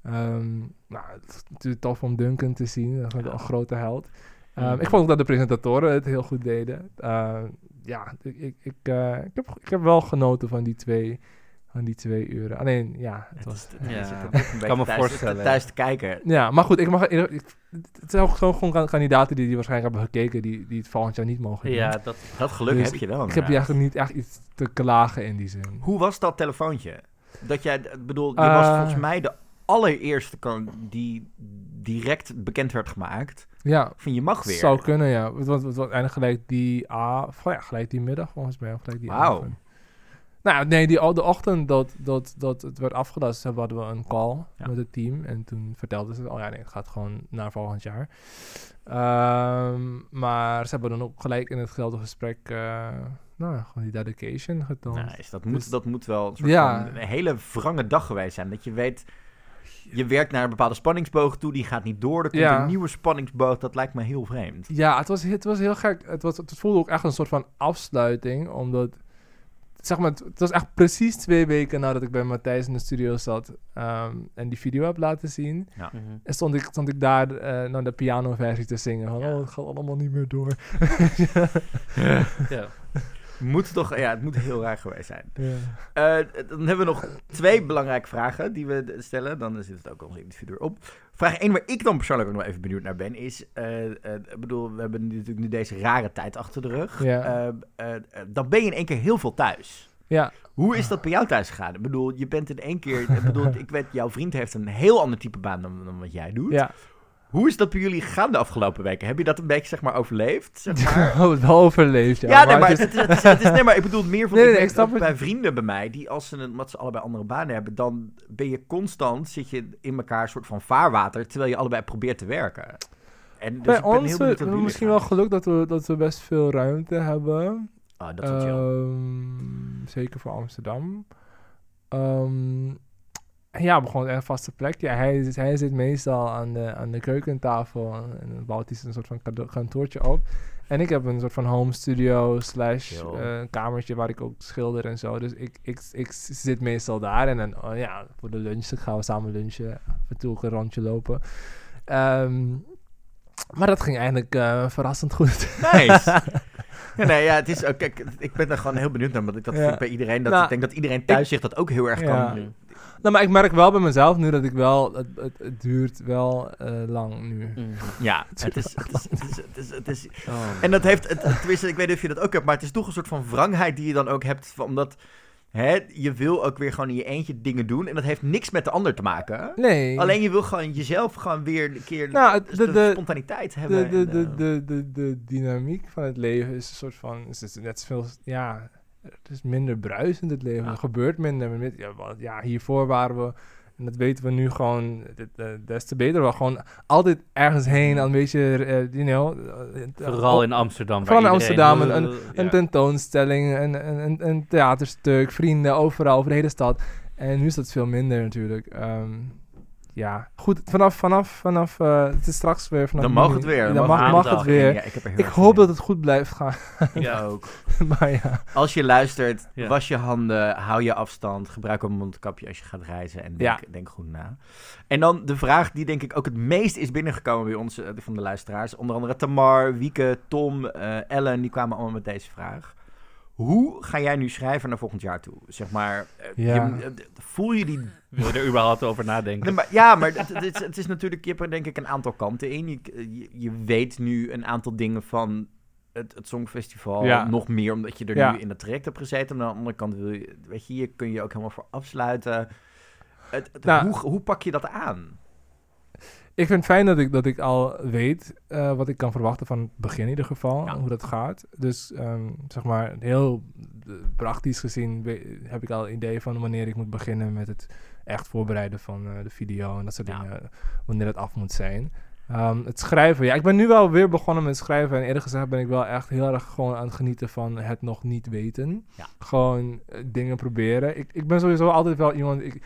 Speaker 3: ehm, nou, het is natuurlijk tof om Duncan te zien. Dat is
Speaker 1: Ja.
Speaker 3: een grote held. Ehm,
Speaker 1: Mhm.
Speaker 3: Ik vond ook dat de presentatoren het heel goed deden. Ehm, ja, ik, ik, ik, eh, ik, heb, ik heb wel genoten van die twee, van die twee uren. Alleen, ja, het
Speaker 1: Het
Speaker 3: was...
Speaker 1: is-
Speaker 2: Ja,
Speaker 1: beetje
Speaker 2: kan me
Speaker 1: thuis-
Speaker 2: voorstellen.
Speaker 1: Thuis te kijken.
Speaker 3: Ja, maar goed, ik mag, ik, ik- het zijn ook gewoon gewoon kandidaten die, die waarschijnlijk hebben gekeken, die, die het volgend jaar niet mogen doen.
Speaker 2: Ja, dat,
Speaker 1: Dat geluk
Speaker 3: Dus
Speaker 1: heb je wel.
Speaker 3: ik heb eigenlijk niet echt iets te klagen in die zin.
Speaker 1: Hoe was dat telefoontje? Dat jij, ik bedoel, je
Speaker 3: Eh.
Speaker 1: was volgens mij de allereerste kan, die direct bekend werd gemaakt.
Speaker 3: Ja,
Speaker 1: Van je mag weer.
Speaker 3: Zou kunnen, ja. Het was, het was eigenlijk gelijk die, a, of ja, gelijk die middag volgens mij. Of gelijk die
Speaker 1: Wauw.
Speaker 3: avond. Nou, nee, die, de ochtend dat, dat, dat het werd afgelast, hadden we een call
Speaker 1: Ja.
Speaker 3: met het team. En toen vertelden ze, oh ja, nee, het gaat gewoon naar volgend jaar. Ehm, maar ze hebben dan ook gelijk in het geldige gesprek, eh, nou, ja, gewoon die dedication getoond.
Speaker 1: Nice, dat, moet,
Speaker 3: Dus-
Speaker 1: dat moet wel een, soort
Speaker 3: Ja.
Speaker 1: van een hele wrange dag geweest zijn. Dat je weet, je werkt naar een bepaalde spanningsboog toe, die gaat niet door. Er komt
Speaker 3: Ja.
Speaker 1: een nieuwe spanningsboog, dat lijkt me heel vreemd.
Speaker 3: Ja, het was, het was heel gek. Het, was, het voelde ook echt een soort van afsluiting, omdat... Zeg maar, het, het was echt precies twee weken nadat ik bij Matthijs in de studio zat ehm, en die video heb laten zien.
Speaker 2: mhm.
Speaker 3: En stond ik, stond ik daar eh, naar de pianoversie te zingen. Van,
Speaker 1: Ja.
Speaker 3: oh, het gaat allemaal niet meer door.
Speaker 2: ja.
Speaker 1: Moet toch, ja, het moet heel raar geweest zijn.
Speaker 3: ja.
Speaker 1: Eh, dan hebben we nog twee belangrijke vragen die we stellen. Dan zit het ook onze interview erop. Vraag 1, waar ik dan persoonlijk ook nog even benieuwd naar ben, is... eh, eh, ik bedoel, we hebben natuurlijk nu deze rare tijd achter de rug.
Speaker 3: Ja.
Speaker 1: Dan ben je in één keer heel veel thuis.
Speaker 3: ja,
Speaker 1: Hoe is dat bij jou thuis gegaan? Ik bedoel, je bent in één keer... Ik bedoel, ik weet, jouw vriend heeft een heel ander type baan dan, dan wat jij doet.
Speaker 3: ja.
Speaker 1: Hoe is dat bij jullie gegaan de afgelopen weken? Heb je dat een beetje, zeg maar, overleefd? Zeg maar?
Speaker 3: Oh, overleefd, ja.
Speaker 1: Ja, nee, maar
Speaker 3: het
Speaker 1: het
Speaker 3: is-
Speaker 1: het, is, het is- nee, maar ik bedoel meer van
Speaker 3: Nee,
Speaker 1: ik
Speaker 3: nee, ik het.
Speaker 1: bij vrienden bij mij die als ze een, omdat ze allebei andere banen hebben, dan ben je constant zit je in elkaar een soort van vaarwater terwijl je allebei probeert te werken. En dus
Speaker 3: bij
Speaker 1: ik ben
Speaker 3: ons
Speaker 1: heel
Speaker 3: we
Speaker 1: benieuwd
Speaker 3: we misschien
Speaker 1: gaan.
Speaker 3: wel geluk dat we, dat we best veel ruimte hebben.
Speaker 1: Oh, dat is.
Speaker 3: Ehm, zeker voor Amsterdam. Ehm, ja, we gewoon een vaste plek. Ja, hij, zit- hij zit meestal aan de, aan de keukentafel en dan bouwt hij een soort van kantoortje op. En ik heb een soort van home studio slash eh, kamertje waar ik ook schilder en zo. Dus ik, ik, ik zit meestal daar en dan, oh ja, voor de lunch gaan we samen lunchen. Af en toe ook een rondje lopen. Ehm, maar dat ging eigenlijk eh, verrassend goed.
Speaker 1: Nice. Ja, nee, ja, het is ook, kijk, ik ben er gewoon heel benieuwd naar, want ik dat
Speaker 3: Ja.
Speaker 1: vind bij iedereen, dat
Speaker 3: Nou,
Speaker 1: ik denk dat iedereen thuis zich dat ook heel erg
Speaker 3: Ja.
Speaker 1: kan.
Speaker 3: Nou, maar ik merk wel bij mezelf nu dat ik wel... Het, het, het duurt wel eh, lang nu.
Speaker 1: Ja, het is, het is, het is, het is, het is,
Speaker 2: Oh.
Speaker 1: En dat heeft, het, tenminste, ik weet niet of je dat ook hebt, maar het is toch een soort van wrangheid die je dan ook hebt. Omdat hè, je wil ook weer gewoon in je eentje dingen doen. En dat heeft niks met de ander te maken.
Speaker 3: Nee.
Speaker 1: Alleen je wil gewoon jezelf gewoon weer een keer
Speaker 3: Nou,
Speaker 1: de,
Speaker 3: de- de-
Speaker 1: spontaniteit hebben.
Speaker 3: de,
Speaker 1: en,
Speaker 3: de,
Speaker 1: eh,
Speaker 3: de, de, de dynamiek van het leven is een soort van... is het net zoveel... Ja, het is minder bruisend het leven.
Speaker 1: Ja.
Speaker 3: Er gebeurt minder. Ja, hiervoor waren we... En dat weten we nu gewoon eh, des te beter. We gewoon altijd ergens heen, een beetje, eh, you know... eh,
Speaker 2: Vooral in Amsterdam.
Speaker 3: Vooral in Amsterdam, Een
Speaker 1: Ja.
Speaker 3: tentoonstelling, een, een, een, een theaterstuk, vrienden, overal, over de hele stad. En nu is dat veel minder natuurlijk. Ehm, ja, goed. Vanaf, vanaf, vanaf, eh, het is straks weer vanaf
Speaker 1: Dan mag het weer.
Speaker 3: Dan
Speaker 1: Dan
Speaker 3: mag, mag het weer.
Speaker 1: Ja, ik heb er heel
Speaker 3: Ik
Speaker 1: erg
Speaker 3: hoop dat het goed blijft gaan.
Speaker 2: Ja.
Speaker 1: ook.
Speaker 3: maar ja.
Speaker 1: Als je luistert,
Speaker 2: Ja.
Speaker 1: was je handen, hou je afstand, gebruik een mondkapje als je gaat reizen en denk,
Speaker 3: Ja.
Speaker 1: denk goed na. En dan de vraag die denk ik ook het meest is binnengekomen bij ons, eh, van de luisteraars. Onder andere Tamar, Wieke, Tom, eh, Ellen, die kwamen allemaal met deze vraag. Hoe ga jij nu schrijven naar volgend jaar toe? Zeg maar, eh,
Speaker 3: Ja.
Speaker 1: je- eh, voel je die
Speaker 2: Wil je er überhaupt over nadenken?
Speaker 1: Nee, maar, ja, maar het, het, is, het is natuurlijk, je hebt er denk ik een aantal kanten in. Je, je, je weet nu een aantal dingen van het, het Songfestival.
Speaker 3: Ja.
Speaker 1: Nog meer omdat je er
Speaker 3: Ja.
Speaker 1: nu in het traject hebt gezeten. Aan de andere kant wil je, weet je, hier kun je ook helemaal voor afsluiten. Het, het-
Speaker 3: Nou.
Speaker 1: hoe, hoe pak je dat aan?
Speaker 3: Ik vind het fijn dat ik, dat ik al weet eh, wat ik kan verwachten van het begin in ieder geval,
Speaker 1: Ja.
Speaker 3: hoe dat gaat. Dus ehm, zeg maar, heel praktisch gezien heb ik al een idee van wanneer ik moet beginnen met het echt voorbereiden van eh, de video en dat soort
Speaker 1: Ja.
Speaker 3: dingen, wanneer het af moet zijn. Ehm, het schrijven, ja, ik ben nu wel weer begonnen met schrijven en eerlijk gezegd ben ik wel echt heel erg gewoon aan het genieten van het nog niet weten.
Speaker 1: Ja.
Speaker 3: Gewoon eh, dingen proberen. Ik, ik ben sowieso altijd wel iemand, ik,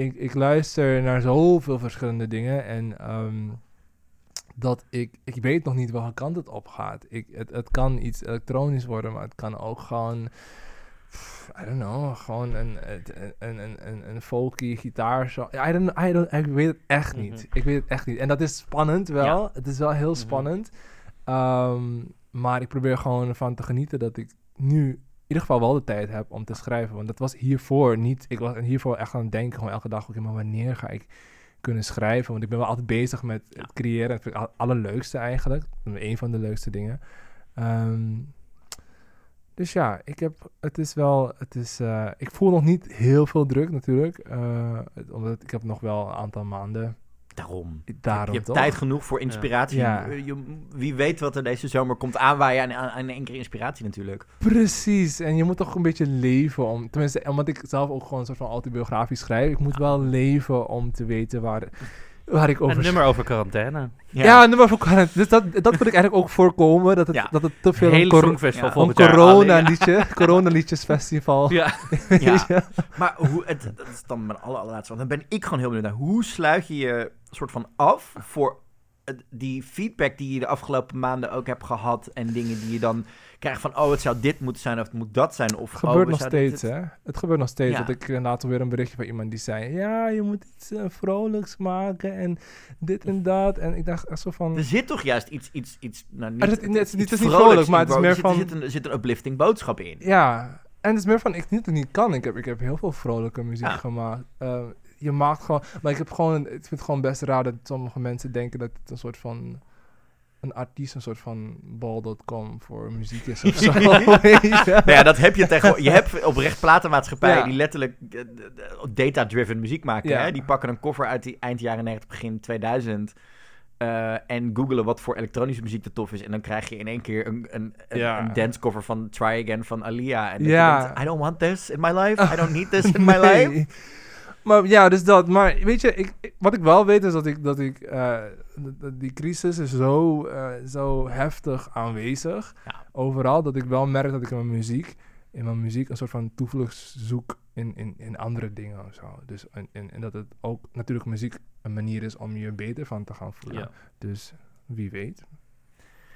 Speaker 3: ik, ik luister naar zoveel verschillende dingen en ehm, dat ik, ik weet nog niet welke kant het op gaat. Ik, het, het kan iets elektronisch worden, maar het kan ook gewoon, I don't know, gewoon een, een, een, een, een folky gitaar. Zo. I don't, I don't, ik weet het echt niet.
Speaker 2: Mhm.
Speaker 3: Ik weet het echt niet. En dat is spannend wel.
Speaker 1: Ja.
Speaker 3: Het is wel heel
Speaker 2: Mhm.
Speaker 3: spannend. Ehm, maar ik probeer gewoon ervan te genieten dat ik nu ieder geval wel de tijd heb om te schrijven. Want dat was hiervoor niet. Ik was hiervoor echt aan het denken, gewoon elke dag. Oké, maar wanneer ga ik kunnen schrijven? Want ik ben wel altijd bezig met het creëren. Dat vind ik het allerleukste eigenlijk. Een van de leukste dingen. Ehm, dus ja, ik heb, het is wel, het is, eh, ik voel nog niet heel veel druk natuurlijk. eh, het- omdat ik heb nog wel een aantal maanden.
Speaker 1: Daarom.
Speaker 3: Daarom
Speaker 1: je hebt
Speaker 3: toch?
Speaker 1: tijd genoeg voor inspiratie.
Speaker 3: Ja.
Speaker 1: Je- wie weet wat er deze zomer komt aanwaaien aan, aan, aan één keer inspiratie natuurlijk.
Speaker 3: Precies, en je moet toch een beetje leven om, tenminste, omdat ik zelf ook gewoon een soort van autobiografisch schrijf, ik moet wel leven om te weten waar, waar ik over
Speaker 2: Een nummer over quarantaine.
Speaker 3: Ja, een nummer voor quarantaine. Dus dat, dat wil ik eigenlijk ook voorkomen, dat het,
Speaker 1: Ja.
Speaker 3: dat het te veel
Speaker 2: Hele
Speaker 3: een, cor-
Speaker 2: Songfestival
Speaker 1: ja,
Speaker 3: corona-liedje, coronaliedjesfestival.
Speaker 2: Ja.
Speaker 1: Ja. Maar hoe, het, dat is dan mijn aller, allerlaatste. Want dan ben ik gewoon heel benieuwd naar hoe sluit je je soort van af voor die feedback die je de afgelopen maanden ook hebt gehad en dingen die je dan krijgt van oh het zou dit moeten zijn of het moet dat zijn of
Speaker 3: Het gebeurt
Speaker 1: oh,
Speaker 3: nog steeds,
Speaker 1: dit-
Speaker 3: hè? Het gebeurt nog steeds.
Speaker 1: Ja.
Speaker 3: Dat ik later weer een berichtje van iemand die zei... Ja, je moet iets eh, vrolijks maken en dit en dat. En ik dacht zo van...
Speaker 1: Er zit toch juist iets, iets, iets nou, niet,
Speaker 3: Er zit- nee, het is niet-
Speaker 1: iets
Speaker 3: het is niet vrolijk, maar het is meer
Speaker 1: er zit,
Speaker 3: van-
Speaker 1: Er zit, een, er zit een uplifting boodschap in.
Speaker 3: Ja, en het is meer van... Ik niet niet kan. Ik heb, ik heb heel veel vrolijke muziek
Speaker 1: Ja.
Speaker 3: gemaakt. Eh, je maakt gewoon... Maar ik heb gewoon... Ik vind het gewoon best raar dat sommige mensen denken dat het een soort van... Een artiest een soort van bal.com voor muziek is of zo.
Speaker 1: Nou ja, dat heb je tegenwoordig. Je hebt oprecht platenmaatschappijen
Speaker 3: Ja.
Speaker 1: die letterlijk eh, data-driven muziek maken.
Speaker 3: Ja.
Speaker 1: Hè? Die pakken een cover uit die eind jaren 90, begin 2000. eh, en googelen wat voor elektronische muziek er tof is. En dan krijg je in één keer een, een, een,
Speaker 3: Ja.
Speaker 1: een dance cover van Try Again van Alia. En
Speaker 3: Ja.
Speaker 1: denkt, I don't want this in my life. I don't need this in my life.
Speaker 3: Maar ja, dus dat. Maar weet je, ik, ik- wat ik wel weet is dat ik, dat ik eh, die crisis is zo, eh, zo heftig aanwezig.
Speaker 1: Ja.
Speaker 3: Overal, dat ik wel merk dat ik in mijn muziek, in mijn muziek een soort van toevlucht zoek in, in, in andere dingen of zo. Dus, en, en, en dat het ook natuurlijk muziek een manier is om je beter van te gaan voelen.
Speaker 2: Ja.
Speaker 3: Dus wie weet.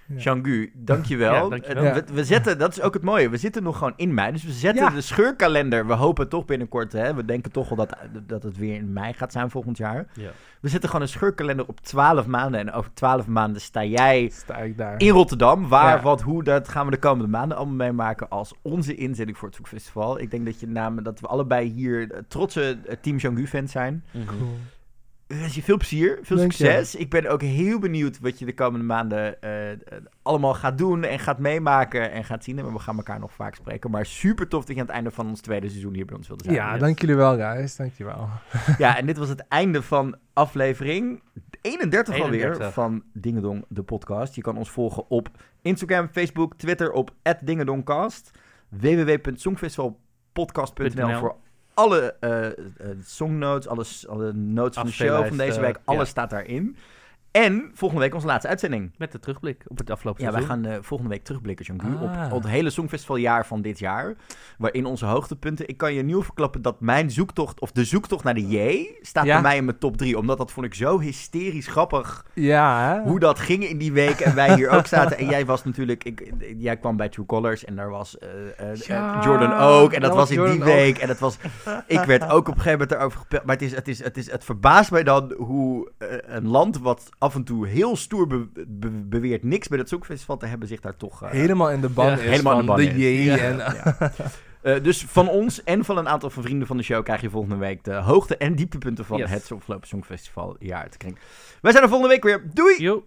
Speaker 3: Ja.
Speaker 1: Jean-Gu, dankjewel.
Speaker 2: Ja, dankjewel.
Speaker 1: Eh, we, we zetten, dat is ook het mooie, we zitten nog gewoon in mei. Dus we zetten
Speaker 3: Ja.
Speaker 1: de scheurkalender. We hopen toch binnenkort, hè, we denken toch wel dat, dat het weer in mei gaat zijn volgend jaar.
Speaker 2: Ja.
Speaker 1: We zetten gewoon een scheurkalender op 12 maanden. En over 12 maanden sta jij
Speaker 3: Sta ik daar.
Speaker 1: in Rotterdam. Waar,
Speaker 3: Ja.
Speaker 1: wat, hoe, dat gaan we de komende maanden allemaal meemaken als onze inzending voor het Zoekfestival. Ik denk dat, je namen, dat we allebei hier eh, trotse eh, Team Jean-Gu fans zijn.
Speaker 2: Mhm.
Speaker 3: Cool.
Speaker 1: Ik wens je veel plezier, veel
Speaker 3: Dank je.
Speaker 1: succes. Ik ben ook heel benieuwd wat je de komende maanden eh, allemaal gaat doen en gaat meemaken en gaat zien. En we gaan elkaar nog vaak spreken. Maar super tof dat je aan het einde van ons tweede seizoen hier bij ons wilde zijn.
Speaker 3: Ja,
Speaker 2: Yes.
Speaker 3: dank jullie wel, guys. Dank je wel.
Speaker 1: Ja, en dit was het einde van aflevering 31 alweer
Speaker 2: 31.
Speaker 1: van Dingedong, de podcast. Je kan ons volgen op Instagram, Facebook, Twitter op @dingedongcast. www.songfestivalpodcast.nl
Speaker 2: .nl.
Speaker 1: voor alle eh eh, songnotes, alles, alle notes van de show van deze
Speaker 2: Afspeellijsten,
Speaker 1: week. Alles staat daarin. En volgende week onze laatste uitzending.
Speaker 2: Met de terugblik op het afgelopen
Speaker 1: Ja, wij gaan eh, volgende week terugblikken, Jean op,
Speaker 3: Ah.
Speaker 1: op het hele Songfestivaljaar van dit jaar. Waarin onze hoogtepunten... Ik kan je nieuw verklappen dat mijn zoektocht, of de zoektocht naar de J... staat
Speaker 3: Ja.
Speaker 1: bij mij in mijn top 3. Omdat dat vond ik zo hysterisch grappig...
Speaker 3: Ja, hè?
Speaker 1: hoe dat ging in die week. En wij hier ook zaten. En jij was natuurlijk... Ik, jij kwam bij True Colors en daar was eh, eh,
Speaker 3: Ja,
Speaker 1: Jordan ook. En dat, was in die
Speaker 3: ook.
Speaker 1: week. En dat was... Ik werd ook op een gegeven moment erover gepeld. Maar het, is, het, is, het, is, het verbaast mij dan hoe een land wat af en toe heel stoer be- be- beweert niks bij het Songfestival te hebben, zich daar toch... eh,
Speaker 3: helemaal in de ban
Speaker 2: Ja,
Speaker 3: is
Speaker 1: helemaal in de
Speaker 3: de,
Speaker 1: ban
Speaker 3: J.
Speaker 1: is.
Speaker 3: En,
Speaker 1: Ja. Eh, dus van ons en van een aantal van vrienden van de show krijg je volgende week de hoogte- en dieptepunten van
Speaker 2: Yes.
Speaker 1: het afgelopen Songfestival jaar te kring. Wij zijn er volgende week weer. Doei!
Speaker 2: Yo.